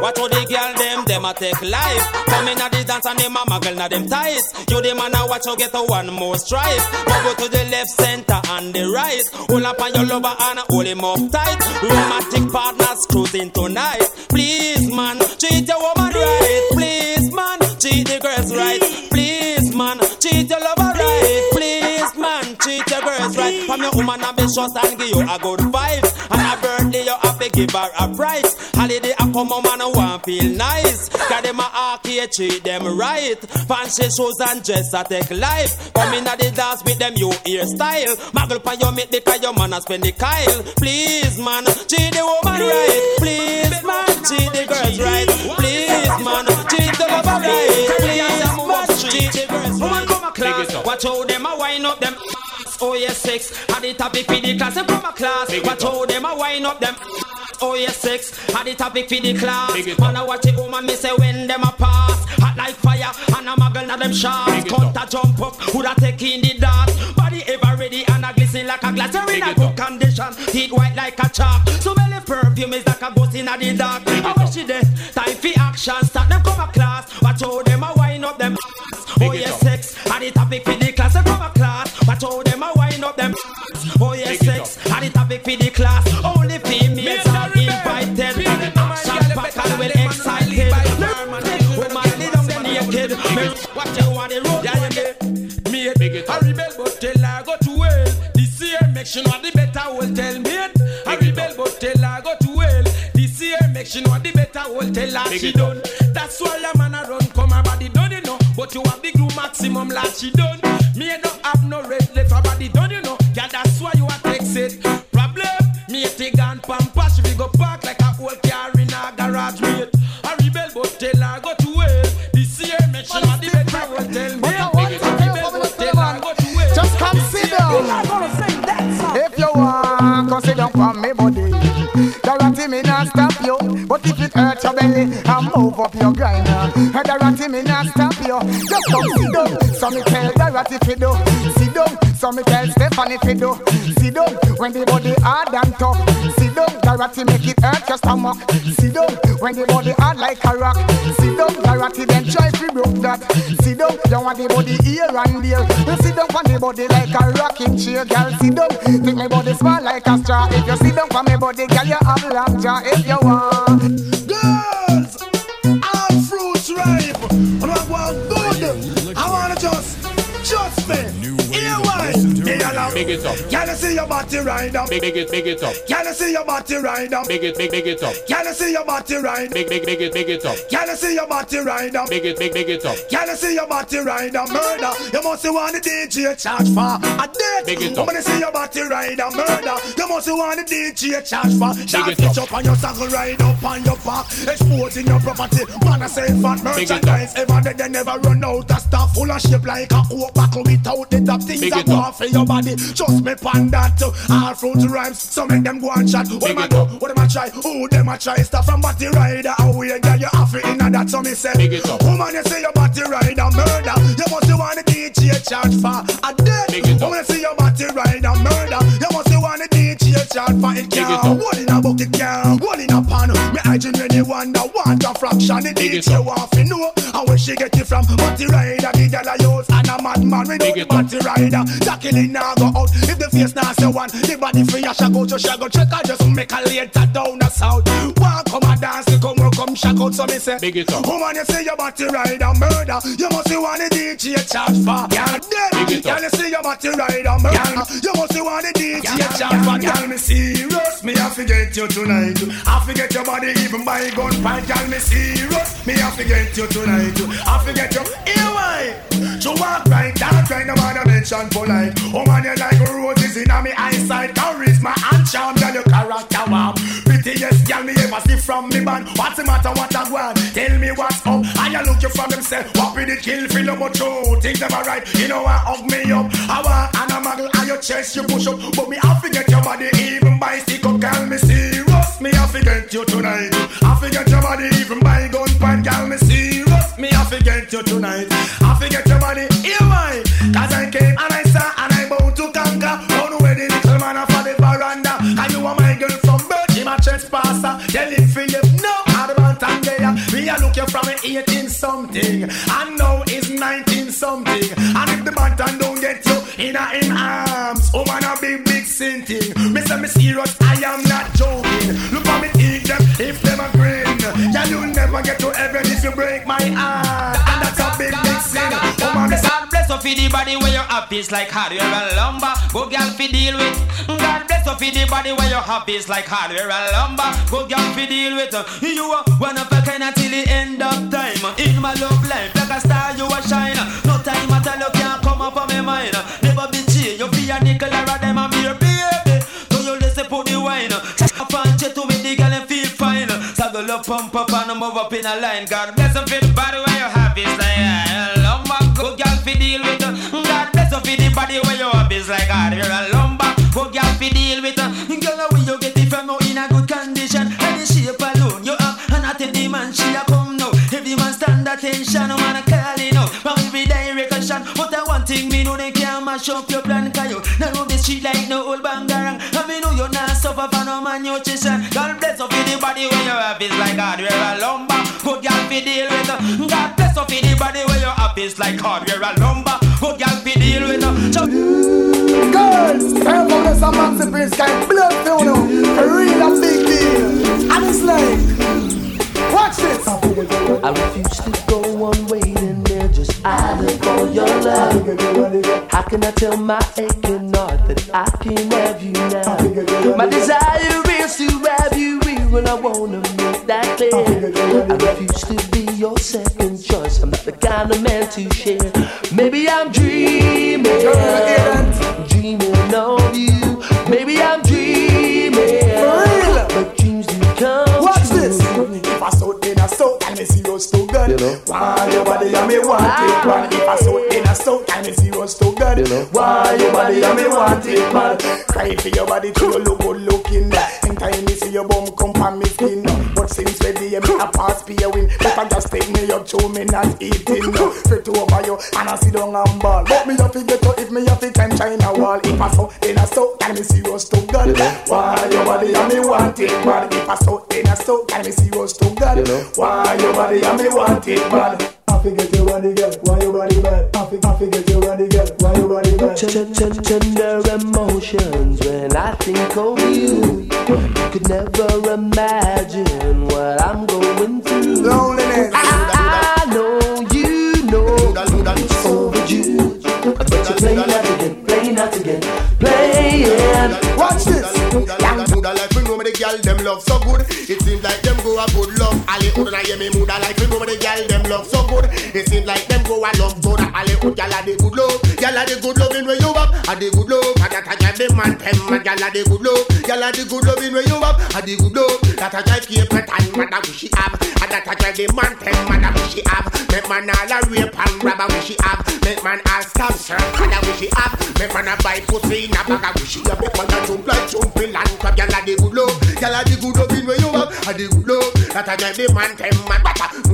What all the girl them, them a take life. Come in at the dance and them a muggle na them tights. You the man a watch you get a one more stripe. But go to the left, center and the right. Hold up on your lover and hold him up tight. Romantic partners cruising tonight. Please, man, treat your woman right. Please, man, treat the girls right. Please, man, treat your lover right. Please, man, treat your girls right. From your woman ambitious and give you a good vibes. And a birthday you have give her a prize. Holiday a come home and I want feel nice. Got them a arcade treat them right. Fancy shoes and dress I take life. Come in at the dance with them you hairstyle. Muggle pan your mate because your man a spend the kyle. Please, man, treat the woman right. Please, man, treat the girls right. Please, man, treat the lover right. Please, man, treat the girls right. Come a class, watch how them a wind up them. Oh yes, six. At the topic for the class, them come a class. Watch how them a wind up them. Oh yes, six. At the topic for the class. Man, I watch it woman, me say when them a pass. Hot like fire, and I'm a girl na them shots. Counter jump up, woulda take in the dart. Body ever ready and a glisten like a glass. You're in a good condition, teeth white like a chalk. So belly perfume is like a ghost in the dark. I wish it there. Time for action, start them come a class. Watch how them a wind up them. Oh yes, sex. At the topic for the class, a. Watch how them a wind up them. Oh yes, sex. At the topic for the class. Only females are invited. Action packed and well excited. Woman, lay down the naked. Watch you on the road. Me it. I rebel, but tell her go to hell. This year, make sure know the better will tell me it. I rebel, but tell her go to hell. This year, make sure know the better will tell her Big she it done. That's why a man a run come her body done you know. But you have the glue maximum like she done. Me don't have no red for body, don't you know? Yeah, that's why you are Texas. Problem, me take gun pampa, she go park like a old car in a garage, mate. I rebel, but tell her go to hell. This year, make sure the better will tell me. Just come sit down. If you want, come sit down for me, buddy. But if it hurt your belly, I move up your grinder. Uh. Guarantee me not stop you. Just come sit down. So me tell Dorothy fi do. Sit down. So me tell Stephanie fi do. Sit down. When the body hard and tough. Sit down. Dorothy make it hurt your stomach. Sit down. When the body hard like a rock. Sit down. Dorothy then try fi broke that. Sit down. Don't want the body here and there. You sit down on the body like a rocking chair, girl. Sit down. Think my body small like a straw. If you sit down for my body, girl, you have long jaw. If you want. Girls, all fruits ripe. And I want good. I wanna just, just me. Big it up. You see your body right up? Big, big it, big it up. You see your body right up? Big it, big, big it up. You see your body right? Big, big, big it, big it up. You see your body right up? Big it, big, big it up. You see your body right up? Murder. You must want the DJ charge for a date. Big it up. gonna see your body right up. Murder. You must want the DJ charge for. Shot it up on your saddle, ride up on your back, exposing your property. Man, I say fat up. merchandise. Ever they, never run out of stuff full of shape like a oak buckle without the top things Big it go up. for your body. Trust me, pan that. All fruit rhymes, so make them go and chat. What them a do? What am I try? Who them I try? Stuff from body rider away, girl. You have it in that, so me say. Big it up. Woman, you say your body rider murder. You must want the DJ charge for a dead. Big it up. Woman, you say your body rider murder. You must want the DJ charge for it. Big it Can't up. one in a bucket, can't one in a pan. Me I genuinely wonder want a fraction. The DJ want to know and where she get it from. Body rider, the girl I use and a madman without Big the body rider. Jacqueline now go out. If the face now say one, the body free, I shall go to shall go check. I just make a later down the south. One come a dance, you come come shack out. So me say, Big it up. Woman, you say your body rider murder. You must see one the DJ charge for. Girl, dead. Big it up. Girl, you say your body rider murder. You must see one the DJ charge for. Girl, me serious, me I forget you tonight. I forget your body even by gunfight. Girl, me serious, me I forget you tonight. I forget you. Here why? To walk right, kind of man I mention polite. Oh man, you like roses in me eyesight. Charisma and charm, girl, your character warm. Prettiest girl me ever see from me band. What's the matter, what I want? Tell me what's up. And you look you from them what with the kill, feel no more true. Things never right. You know I hug me up. I want an amagle on your chest, you push up. But me, I forget your body, even by stick up, girl, me serious. Me, I forget you tonight. I forget your body, even by gun point, girl, me serious. Me, I forget you tonight. I forget your body, here why? Cause I came and I and him Philip, no, Adamant and there. Me a look you from 18 something. And now it's 19 something. And if the man don't get you in a in arms, oh man a big, big sin thing. Me say me serious, I am not joking. Look at me eat them, if them a grin. Yeah, you'll never get to heaven if you break my For the body where you're happy is like hardware and lumber. Good girl fi deal with. God bless you for the body where you're happy is like hardware and lumber. Good girl fi deal with. Uh, you are one of a kind until the end of time. In my love life, like a star you a shine. No time at all you can't come up on my mind. Never be cheap, you be a nickel or a diamond, be a baby. So you listen put the wine. Up and chat to me, the girl and feel fine. Saddle up, pump up and move up in a line. God bless you for the body where you're happy is like for the body where you're happy is like hardware and lumber. Good girl fi deal with. Girl, where you get it from now in a good condition. And the shape alone you have. And not the man she a come now. Every man stand attention, no man a calling out. From every direction. But I one thing me know they can't mash up your plan. Cause you now run the street like no old bangarang. And me know you not suffer for no man nutrition. God bless you for the body where you have is like hardware and lumber. Good girl fi deal with. God bless you for the body where you have is like hardware and lumber. Good girl fi deal with. So Girls, tell them there's a Maxi Priest kind blood for you know. A real a big deal. And it's like, watch this. I refuse to go on waiting there just idle for your love. How can I tell my aching heart that I can have you now? My desire is to have you real and I wanna make that clear. I refuse to be your second choice. I'm not the kind of man to share. Maybe I'm dreaming, dreaming of you. Maybe I'm dreaming, but dreams do come Watch true. this. If I saw in a soul, and me see you still good. know. Why your body and me want it, man? If I so in a so time is serious to God. You know. Why your body and ah. me want it, man? Cry for your body till you look good looking. Anytime me see your bum come on me skin. But since we DM me a pass be a win. If I just take me up, show me not eating. Fit over you and I sit down and ball. But me have to get to if me have to climb China wall. If I so in a so time is serious to God. Why your body and me want it, man? If I so in a so time is serious to God. Why your body and me want it, man? I forget your body, girl. Why your body bad? I forget, I forget your body, girl. Why your body bad? Tender emotions when I think of you. You could never imagine what I'm going through. Loneliness. I, I know you know it's overdue, but you play not again, play not again, playing. Watch this. Young Buddha like we know me the girl them love so good. It seems like them go a good love. Ali Udana hear me Buddha like we know me the girl them love so good. It seems like them go a love good. Ali Ud gyal a the good love. Gyal a the good loving where you up. A the good love. A that a man them man. Gyal a the good love. Gyal a the good loving where you up. A the good love. That a drive Cape and man a wish she have. A that a drive the man them man a wish she have. Make man all a rape and rob a wish she have. Make man all stab surf and a wish she have. Make man a buy pussy in a bag a wish she have. Make man a jump like jumping land crab. Gyal a the good love. Gyal a the good loving where you up. A the good love. That a drive the man them man.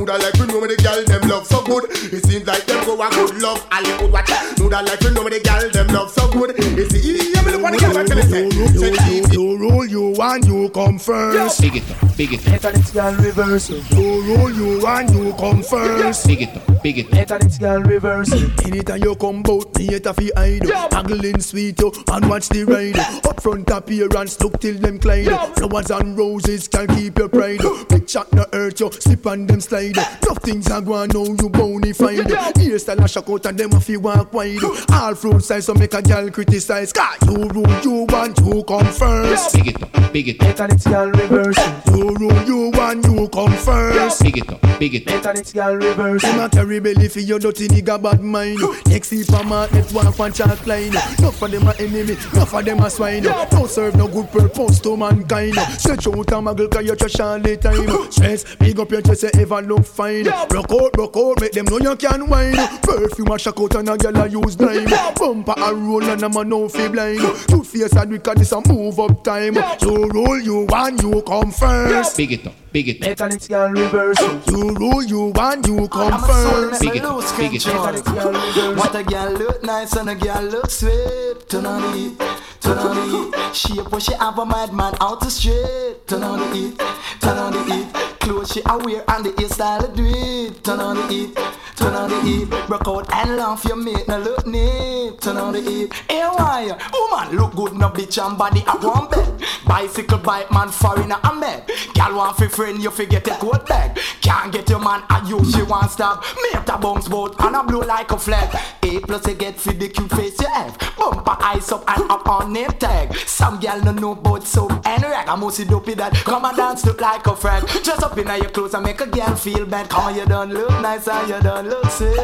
Muda like we know me the girl them love so good. It seems like them go a good love. Ali good watch. Muda like we know me the girl them love so good. It's the yeah me look on the girl and tell it say. Say You, you rule you and you come first. Big it up, big it up. Better it's girl reverse. You rule you and you come first. Big it up, big it up. Better it's girl reverse. Anytime you come bout me, it a fi hide. Haggling sweet yo and watch the ride. Up front appearance, look till them glide. Flowers and roses can keep your pride. Big chat no hurt you, slip on them slide. Tough things are going now you bony find. Hairstyle a shock out and them a fi walk wide. All fruit size so make a girl criticize. Cause you rule you want you come first. Big it up, big it up. Better it's girl reverse. You rule you want you come first. Big it up, big it up. Better it's girl reverse. Them a carry belly for your dirty nigga bad mind. Next supermarket walk one chat line. No for them a enemy, no for them a swine. No serve no good purpose to mankind. Stretch out a muggle cause you trash all the time. Stress, big up your chest, you ever look fine. Rock out, rock out, make them know you can wine. Perfume a shock out and a gyal a use dime. Bumper a roll and a man no fi blind. Two face and wicked this a move up time. You rule, you want you come first. Big it up, big it up. Better it's girl reverse. You rule you want you come first. Big it up, big it up. What a girl look nice and a girl look sweet. Turn on the heat, turn on the heat. Shape what she have a madman out the street. Turn on the heat, turn on the heat. Clothes she wear and the hairstyle do it. Turn on the heat, turn on the heat. Broke out and laugh your mate now look neat. Turn on the heat. Hey why? Woman look good no bitch and body a one bed. Bicycle bike man foreigner a med. Girl want fi friend you fi get a coat bag. Can't get your man a you she want stop. Mate a bounce boat and a blow like a flag. A plus you get fi the cute face you have. Bumper eyes up and up on name tag. Some girl no know about soap and rag. I see dopey that come and dance look like a frag. Just up in your clothes and make a girl feel bad. Come on you done look nice and you done look sweet.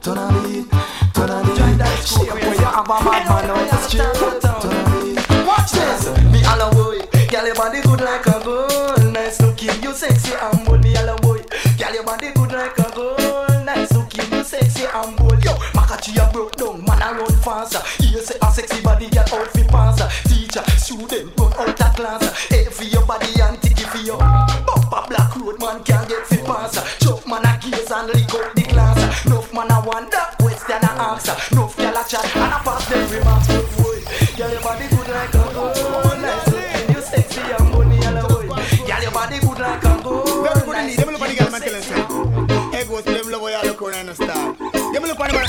Turn on the turn on the. Shape where you have a madman on the street. Turn on the. Watch this. Me all boy. Girl your body good like a gold. Nice looking, you sexy and bold. Me all boy. Girl your body good like a gold. Nice looking, you sexy and bold. Yo, Makachi a broke down, man a run faster. You say a sexy body girl out fi pass. Teacher, student run out a class. For your body and can't get fi pass. Chuck man a gaze and lick out the glass. Nuff man a wonder, question a answer. Nuff a chat and a pass them remarks. But boy, your body good like a gold. Nice looking, you sexy and money all a boy. Girl your body good like a gold. Very good indeed. Them look on the girl man looking, tell them say. Hey, go to them love how look around and star. Them look on the man.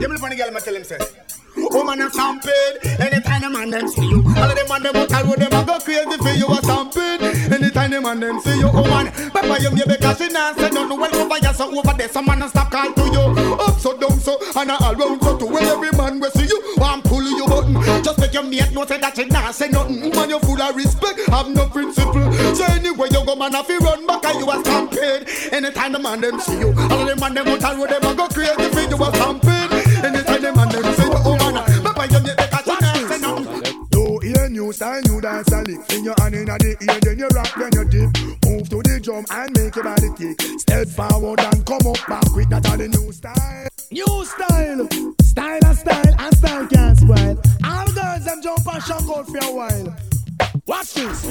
Them look on the girl man tell them say. Woman a stampede Anytime the man them see you All of them man them out a road Them a go crazy for you a stampede Anytime the man them see you Oh man Pepper you maybe cause she not say nothing. Well over here so over there Some man a stop call to you. Up so down so And all round so to Well every man will see you. Want pull you button. Just make your mate know say that she not say nothing. Man you full of respect. Have no principle. So anyway you go man if you run back And you a stampede. Anytime the man them see you All of them man them out a road Them a go crazy for you a stampede new style, new dance a lick. In your hand inna the ear, then you rock, then you dip. Move to the drum and make your body kick. Step forward and come up back quick. That's all the new style. New style. Style and style and style can't spoil. All girls them jump and shock for a while. Watch this.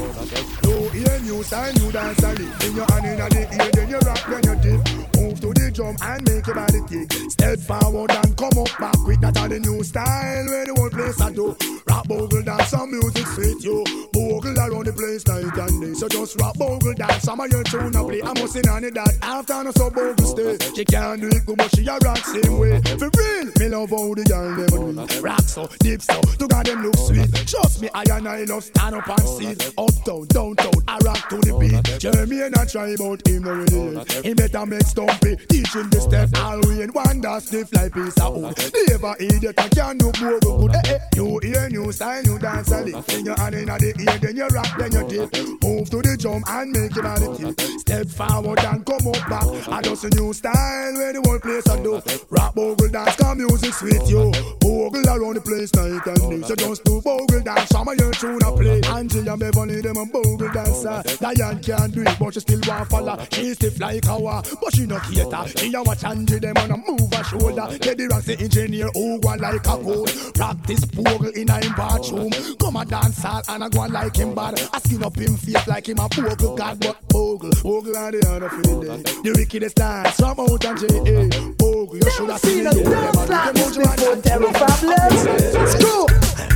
You hear new style, new dance and lick. In your hand in the ear, then you rock, then you dip. Move to the drum and make your body kick. Step forward and come up back quick. That's all the new style where the whole place I do. Rock bogle dance, some music sweet you. Bogle around the place night and day. So just rap bogle dance, some of your tune a play. I'm sing on it that after no so bogle stay. She can't do it good, but she a rock same way. For real, me love how the girl them do. Rock so, deep so, to God them look sweet. Trust me, I and I love stand up and sit. Uptown, downtown, I rock to the beat. Jeremy and I try about him no. He better make stumpy, teaching the step all way in one that stiff like piece of wood. Never idiot, I can do more good. Eh, eh. You hear new style, new dance and lick. In your hand in the ear, then you rock, then you dip. Move to the drum and make it your body tip. Step forward and come up back. I just a new style where the whole place I do. Rock bogle dance, come music sweet you. Bogle around the place night and day. So just do bogle dance, some of your tune I play. Angie and Beverly them a bogle dancer. Diane can't do it, but she still want follow. She stiff like a but she no cater. She a watch Angie them on a move her shoulder. Rocks the engineer who go like a code. Practice bogle in a him bathroom. Come a dance hall and I go on like him bad. I skin up him face like him a bogle god, but bogle, bogle and the other for the eh. day. The wickedest dance from out and J.A. Bogle, you should have seen it. dance like this before, me problems. Screw!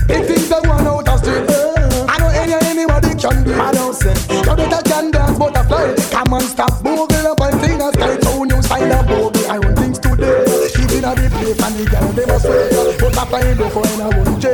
Big things that one out of street. Know any anybody can do. I don't say. You better can dance butterfly. Come on, stop bogle up and thing that's tight. So new style of bogle. I run things today. Keeping a the place and the girl they must wait. Butterfly for in a one J.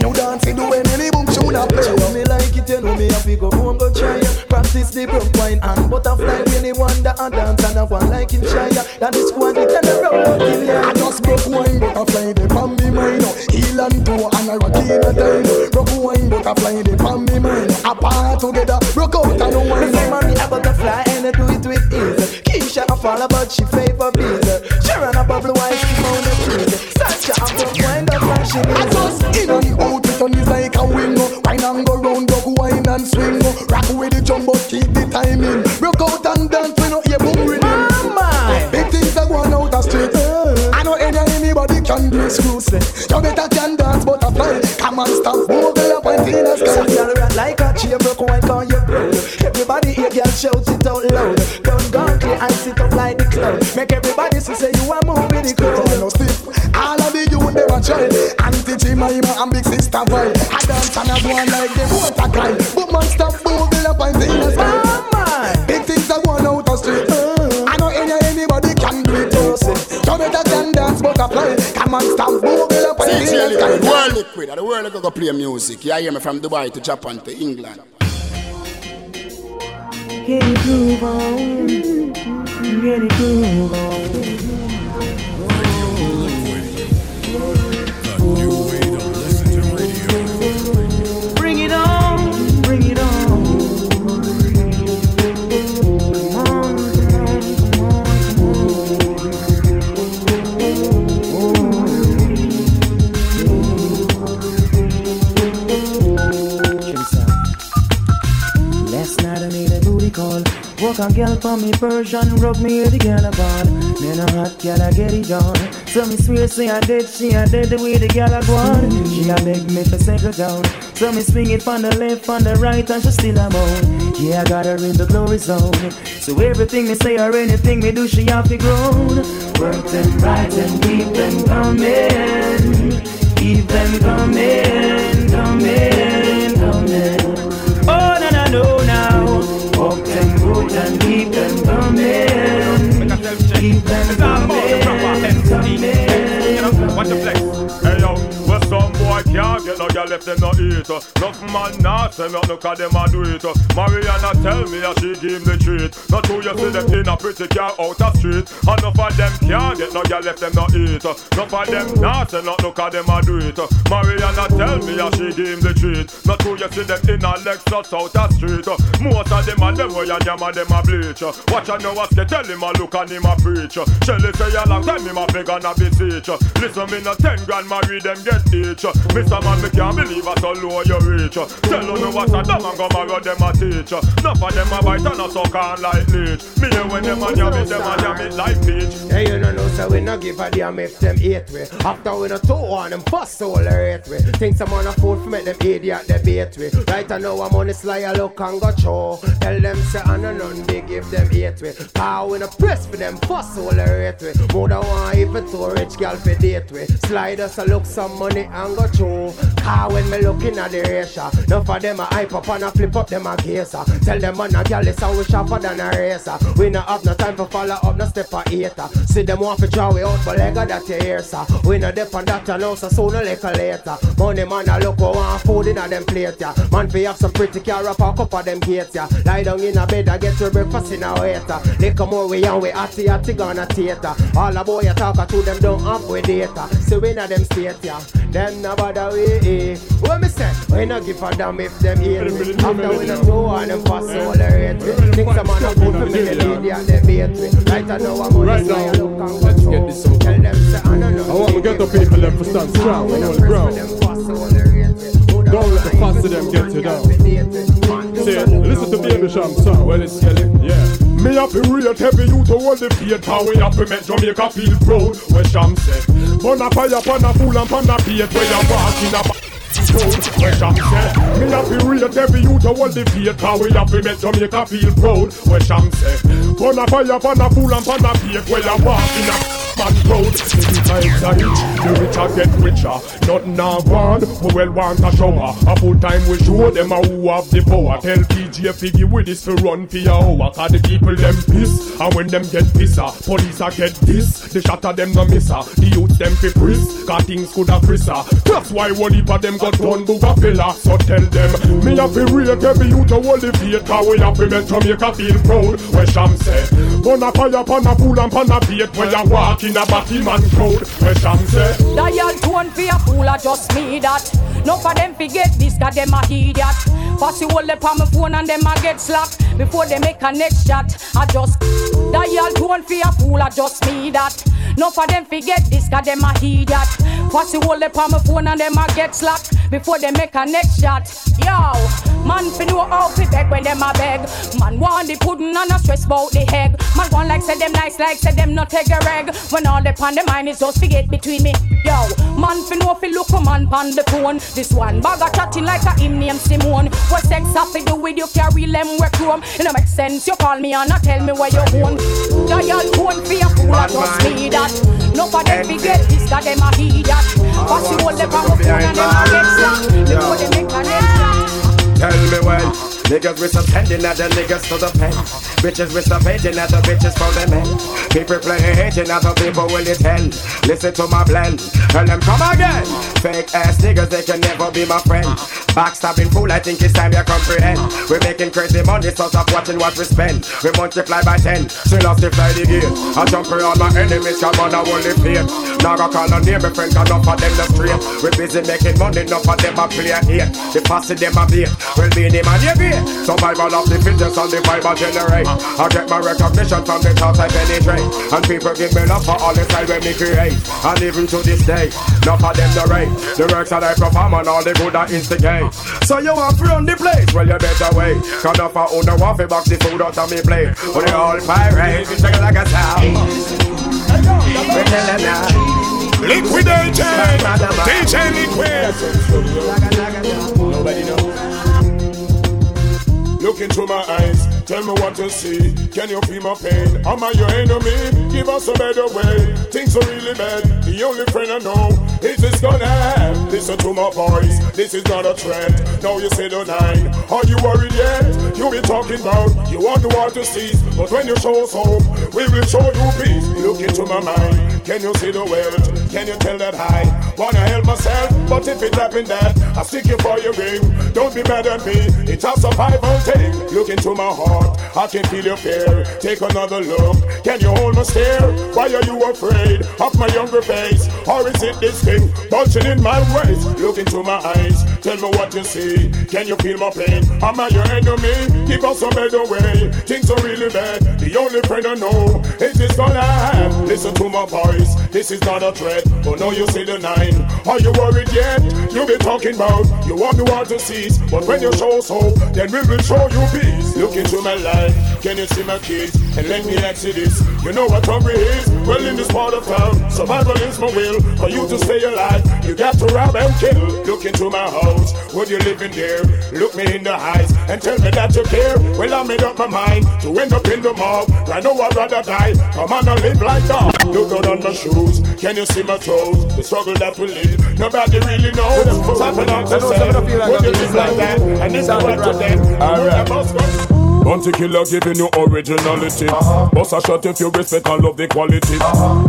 You dancing doing any boom tune a play. You me like it, you know me have to go home go try Practice the broke wine and butterfly Really wonder a dance and I want like him shy That is squad it and a out in I just broke wine butterfly they pan me mind Heel and toe and I rock in a time Broke wine butterfly they pan me mind Apart together broke out and no wine. Say mommy a butterfly and I do it with ease. Keisha a fall about she favor bees. Sharon a bubble white she found the trees Such a broke wine the flashing I just in on the outfit on is like a wingo oh. Wine and go round, dog wine and swing. Rock with the jumbo, keep the timing. Broke out and dance, we no hear boom rhythm Mama! Big things are going out the street eh. I know any anybody can do screw say You better can dance butterfly Come and stop, bogle up and in the sky. Girl rock like a chair broke wine call you proud Everybody here girl shout it out loud. Don't go clear and sit up like the cloud Make everybody see say you are moving the crowd Jemima and big sister Vi I dance and I go on like the water cry But man stop bogle up and in the sky Big things are going out of the street. I know any anybody can do it too You better can dance butterfly Come and stop bogle up and in the Sincerely, sky the world liquid, the world go go play music. You hear me from Dubai to Japan to England. Get it groove on Get it groove on A girl for me Persian, rub me with the girl a ball. Man a hot girl I get it on. So me swear say I dead, she I dead the way the girl. She a beg me to settle down. So me swing it from the left, from the right, and she still a moan. Yeah, I got her in the glory zone. So everything me say or anything me do, she have to grown. Work them right and keep them coming. Keep them coming, coming, them good and keep them coming. Keep them coming, coming. Watch the flex. Hey yo, where some boy no girl left them no eat. uh. Enough man not say no cause them a do it. uh. Mariana tell me that she give the treat. Not two you see them in a pretty car out the street. Enough of them can't get no girl left them no eat. uh. Enough of them not say no cause them a do it. Mariana tell me that she give the treat. Not two you see them in a Lexus out the street. Most of them a them way and yam and them a bleach. Watch and know get tell him a look and him a preach. Shelly say a long time him a beg and a beseech. Listen me no ten grand marry them get each. Mr. Man me can't believe us so low you reach. Tell know what a damn and marry them a teach. Enough of them a bite and a suck on like leech. Me hear when them a jam it, them a jam it like peach. Hey, you know, no, so we no give a damn if them hate we. After we no two on them fuss all the rate we. Think some on a fool for make them idiot debate we. Right I know I'm on the sly, look and go show. Tell them say I know none big give them hate we. Power we no press for them fuss all the rate we. More than one even two rich gal for date we. Slide us a look some money and go show. Car when me looking at the ratio. Enough of them a hype up and a flip up them a gazer. Tell them man a gal is how we sharper than a racer. We no have no time for follow up, no step for hater. See them want to draw we out, but leg of that you hear sir. We no dep on that and now so soon a little later. Money man a look who want food in a them plate yeah. Man fi have some pretty car up a cup of them gates yeah. Lie down in a bed and get your breakfast in a waiter. Lick more we and we atty atty gonna theater. All the boy you talk to them don't have with data. So we not them state yeah. Them no bother we eh. What me say? We no give a damn if them hear me. After we no throw on them fast all the rate me. Think some man a good for me the idiot them bait me. Right I know I'm on Right the now, side look and go get this over. Tell them say I don't know. I want to get the people them to stand strong on the ground. Don't let the fuss of them get you down. Say, listen to Baby Cham song. Well, it's Kelly. Yeah. Me to rate every you to hold the faith How we to make Jamaica feel proud. Where Sham said Burn a fire, pan a fool and pan a faith Where you walk in a Where Sham said Me to rate every you to hold the faith How we to make Jamaica feel proud. Where Sham said Burn a fire, pan a fool and pan a faith Where you walk in a man proud The times are rich, the rich are get richer Nothing I want, we well want a shower. A full time we show them a who have the power. Tell PJ Figgy with this to run for your hour. Cause the people them piss And when them get pisser ah, Police a get this. The shatter them no misser ah. The youth them fi priss Cause things could have frisser ah. That's why one heap of them got done book a pillar So tell them Me have to rate every youth to hold the faith Cause we have to make Jamaica feel proud. Where Sham say Burn a fire pan a fool and pan a faith When you walk in a batty man crowd Where Sham say Dial tone for a fool, I just me that. No for them forget this, cause them a idiot. Pass you hold up on my phone and them a get slapped before they make a next shot. I just dial tone for a fool, I just me that. No for them forget this, cause them a idiot. Pass you hold up on my phone and them a get slapped before they make a next shot. Yo, man fi know how fi beg when them a beg. Man want the pudding and a stress bout the egg. Man one like say them nice, like say them not take a reg. When all the pan the mind is just forget between me. Yo, man fi know fi look a man pan the phone. This one bag a chatting like a him named Simone. What sex have to do with you carry them work home? It no make sense. You call me and not tell me where you own. Dial phone fi a fool, I just need that. No for them forget this, cause them a idiot. Pass you all the phone and them a get slapped before they make a. Tell me well, niggas stop sending at the niggas to the pen. Bitches stop hating at the bitches for the men. People playing hating at the people will tell. Listen to my blend, tell them come again. Fake ass niggas they can never be my friend. Backstabbing fool, I think it's time you comprehend. We're making crazy money, so stop watching what we spend. We multiply by ten, still lost the fly the gate. I jump all my enemies, come on, I only fear. Now I call on name, my friend, cause enough of them the straight. We busy making money, enough of them a play here. The passing them a beat. Well, be the man you be. Survival of the fittest and the Bible generate. I get my recognition from the thoughts I penetrate. And people give me love for all the style when me create. And even to this day, enough of them the rate. The works that I perform and all the good I instigate. So you want free on the place? Well, you better wait. Cause enough of owner want to box the food out of me plate. But they all pirates, take it like a sound. We tell them now. Liquidation! DJ Liquid! Nobody knows. Look into my eyes, tell me what you see. Can you feel my pain? Am I your enemy? Give us a better way. Things are really bad. The only friend I know is this gonna. Listen to my voice, this is not a threat. Now you say the nine. Are you worried yet? You be talking about you want the war to cease, but when you show us hope, we will show you peace. Look into my mind. Can you see the wealth? Can you tell that I wanna help myself? But if it happen that I stick you for your ring, don't be mad at me. It's a survival thing. Look into my heart, I can feel your fear. Take another look. Can you hold my stare? Why are you afraid of my younger face? Or is it this thing bulging in my waist? Look into my eyes, tell me what you see. Can you feel my pain? Am I your enemy? Give us a better way. Things are really bad. The only friend I know is this I have. Listen to my voice, this is not a threat. But now you see the nine. Are you worried yet? You be talking about you want the world to cease. But when you show hope, then we will show you peace. Look into my life, can you see my kids? And let me you this. You know what hungry is? Well, in this part of town, survival is my will. For you to stay alive, you got to rob and kill. Look into my house, would you live in there? Look me in the eyes and tell me that you care. Well, I made up my mind to end up in the mob. I know I'd rather die. Come on, I live like that. Look down on my shoes, can you see my toes? The struggle that we live, nobody really knows. Something on to say, would you live like that? And this is what you then. Alright. Bounty killer giving you originality. Boss a shot if you respect and love the quality.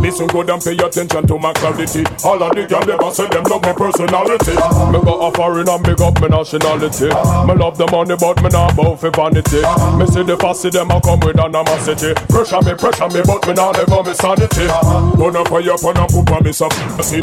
Listen good and pay attention to my clarity. All of the girls never say them love my personality. Me got a foreign and big up my nationality. Me love the money but me not bout for vanity. Me see the fussy them a come with animosity. Pressure me, pressure me but me not never me sanity. Gonna fire up and put on me some pussy.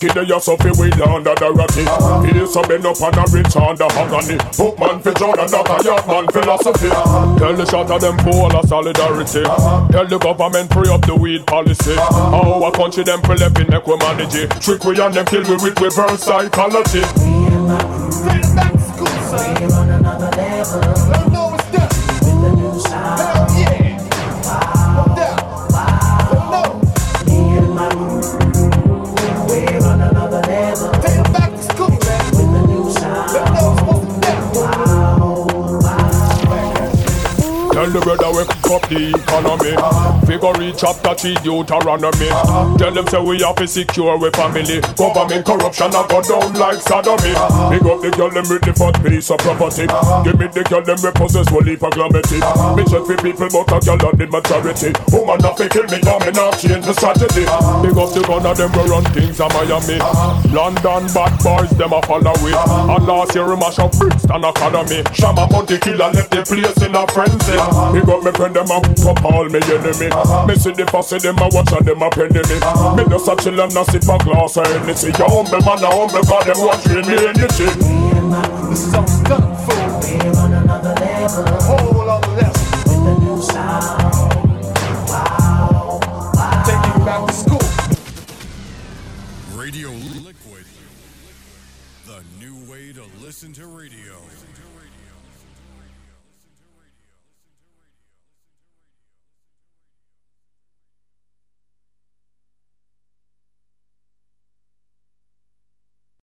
Kid the yourself with under the ratty. He's a bend up and a rich under agony. Book man for Jordan, not a young man philosophy. Tell the shot of them full of solidarity. Tell the government free up the weed policy. How a country them for left in make we manage it. Trick we and them kill we with reverse psychology. Tell the brother cook up the economy. Figure chapter three Deuteronomy. Tell them say we have to secure we family. Government corruption a go down like sodomy. Big up the girl them with the first piece of property. Give me the girl them we possess will leave a glamity. Me check for people but a girl on the majority. Woman not fi kill me, now me not change the strategy. Big up the gun of them we run things a Miami. London bad boys them a follow we. And last year we mash up Brixton Academy. Shama Monte killer left the place in a frenzy. Big up me friend them a up all me enemy. Me see the posse them a watch and them a penny me. Me no such chill and no sip a glass of Hennessy. You humble man a humble cause them watch me anything. This is how it's done, fool. We're another level. Whole other level. With the new sound. Wow. wow. Back school. Radio Liquid. The new way to listen to radio.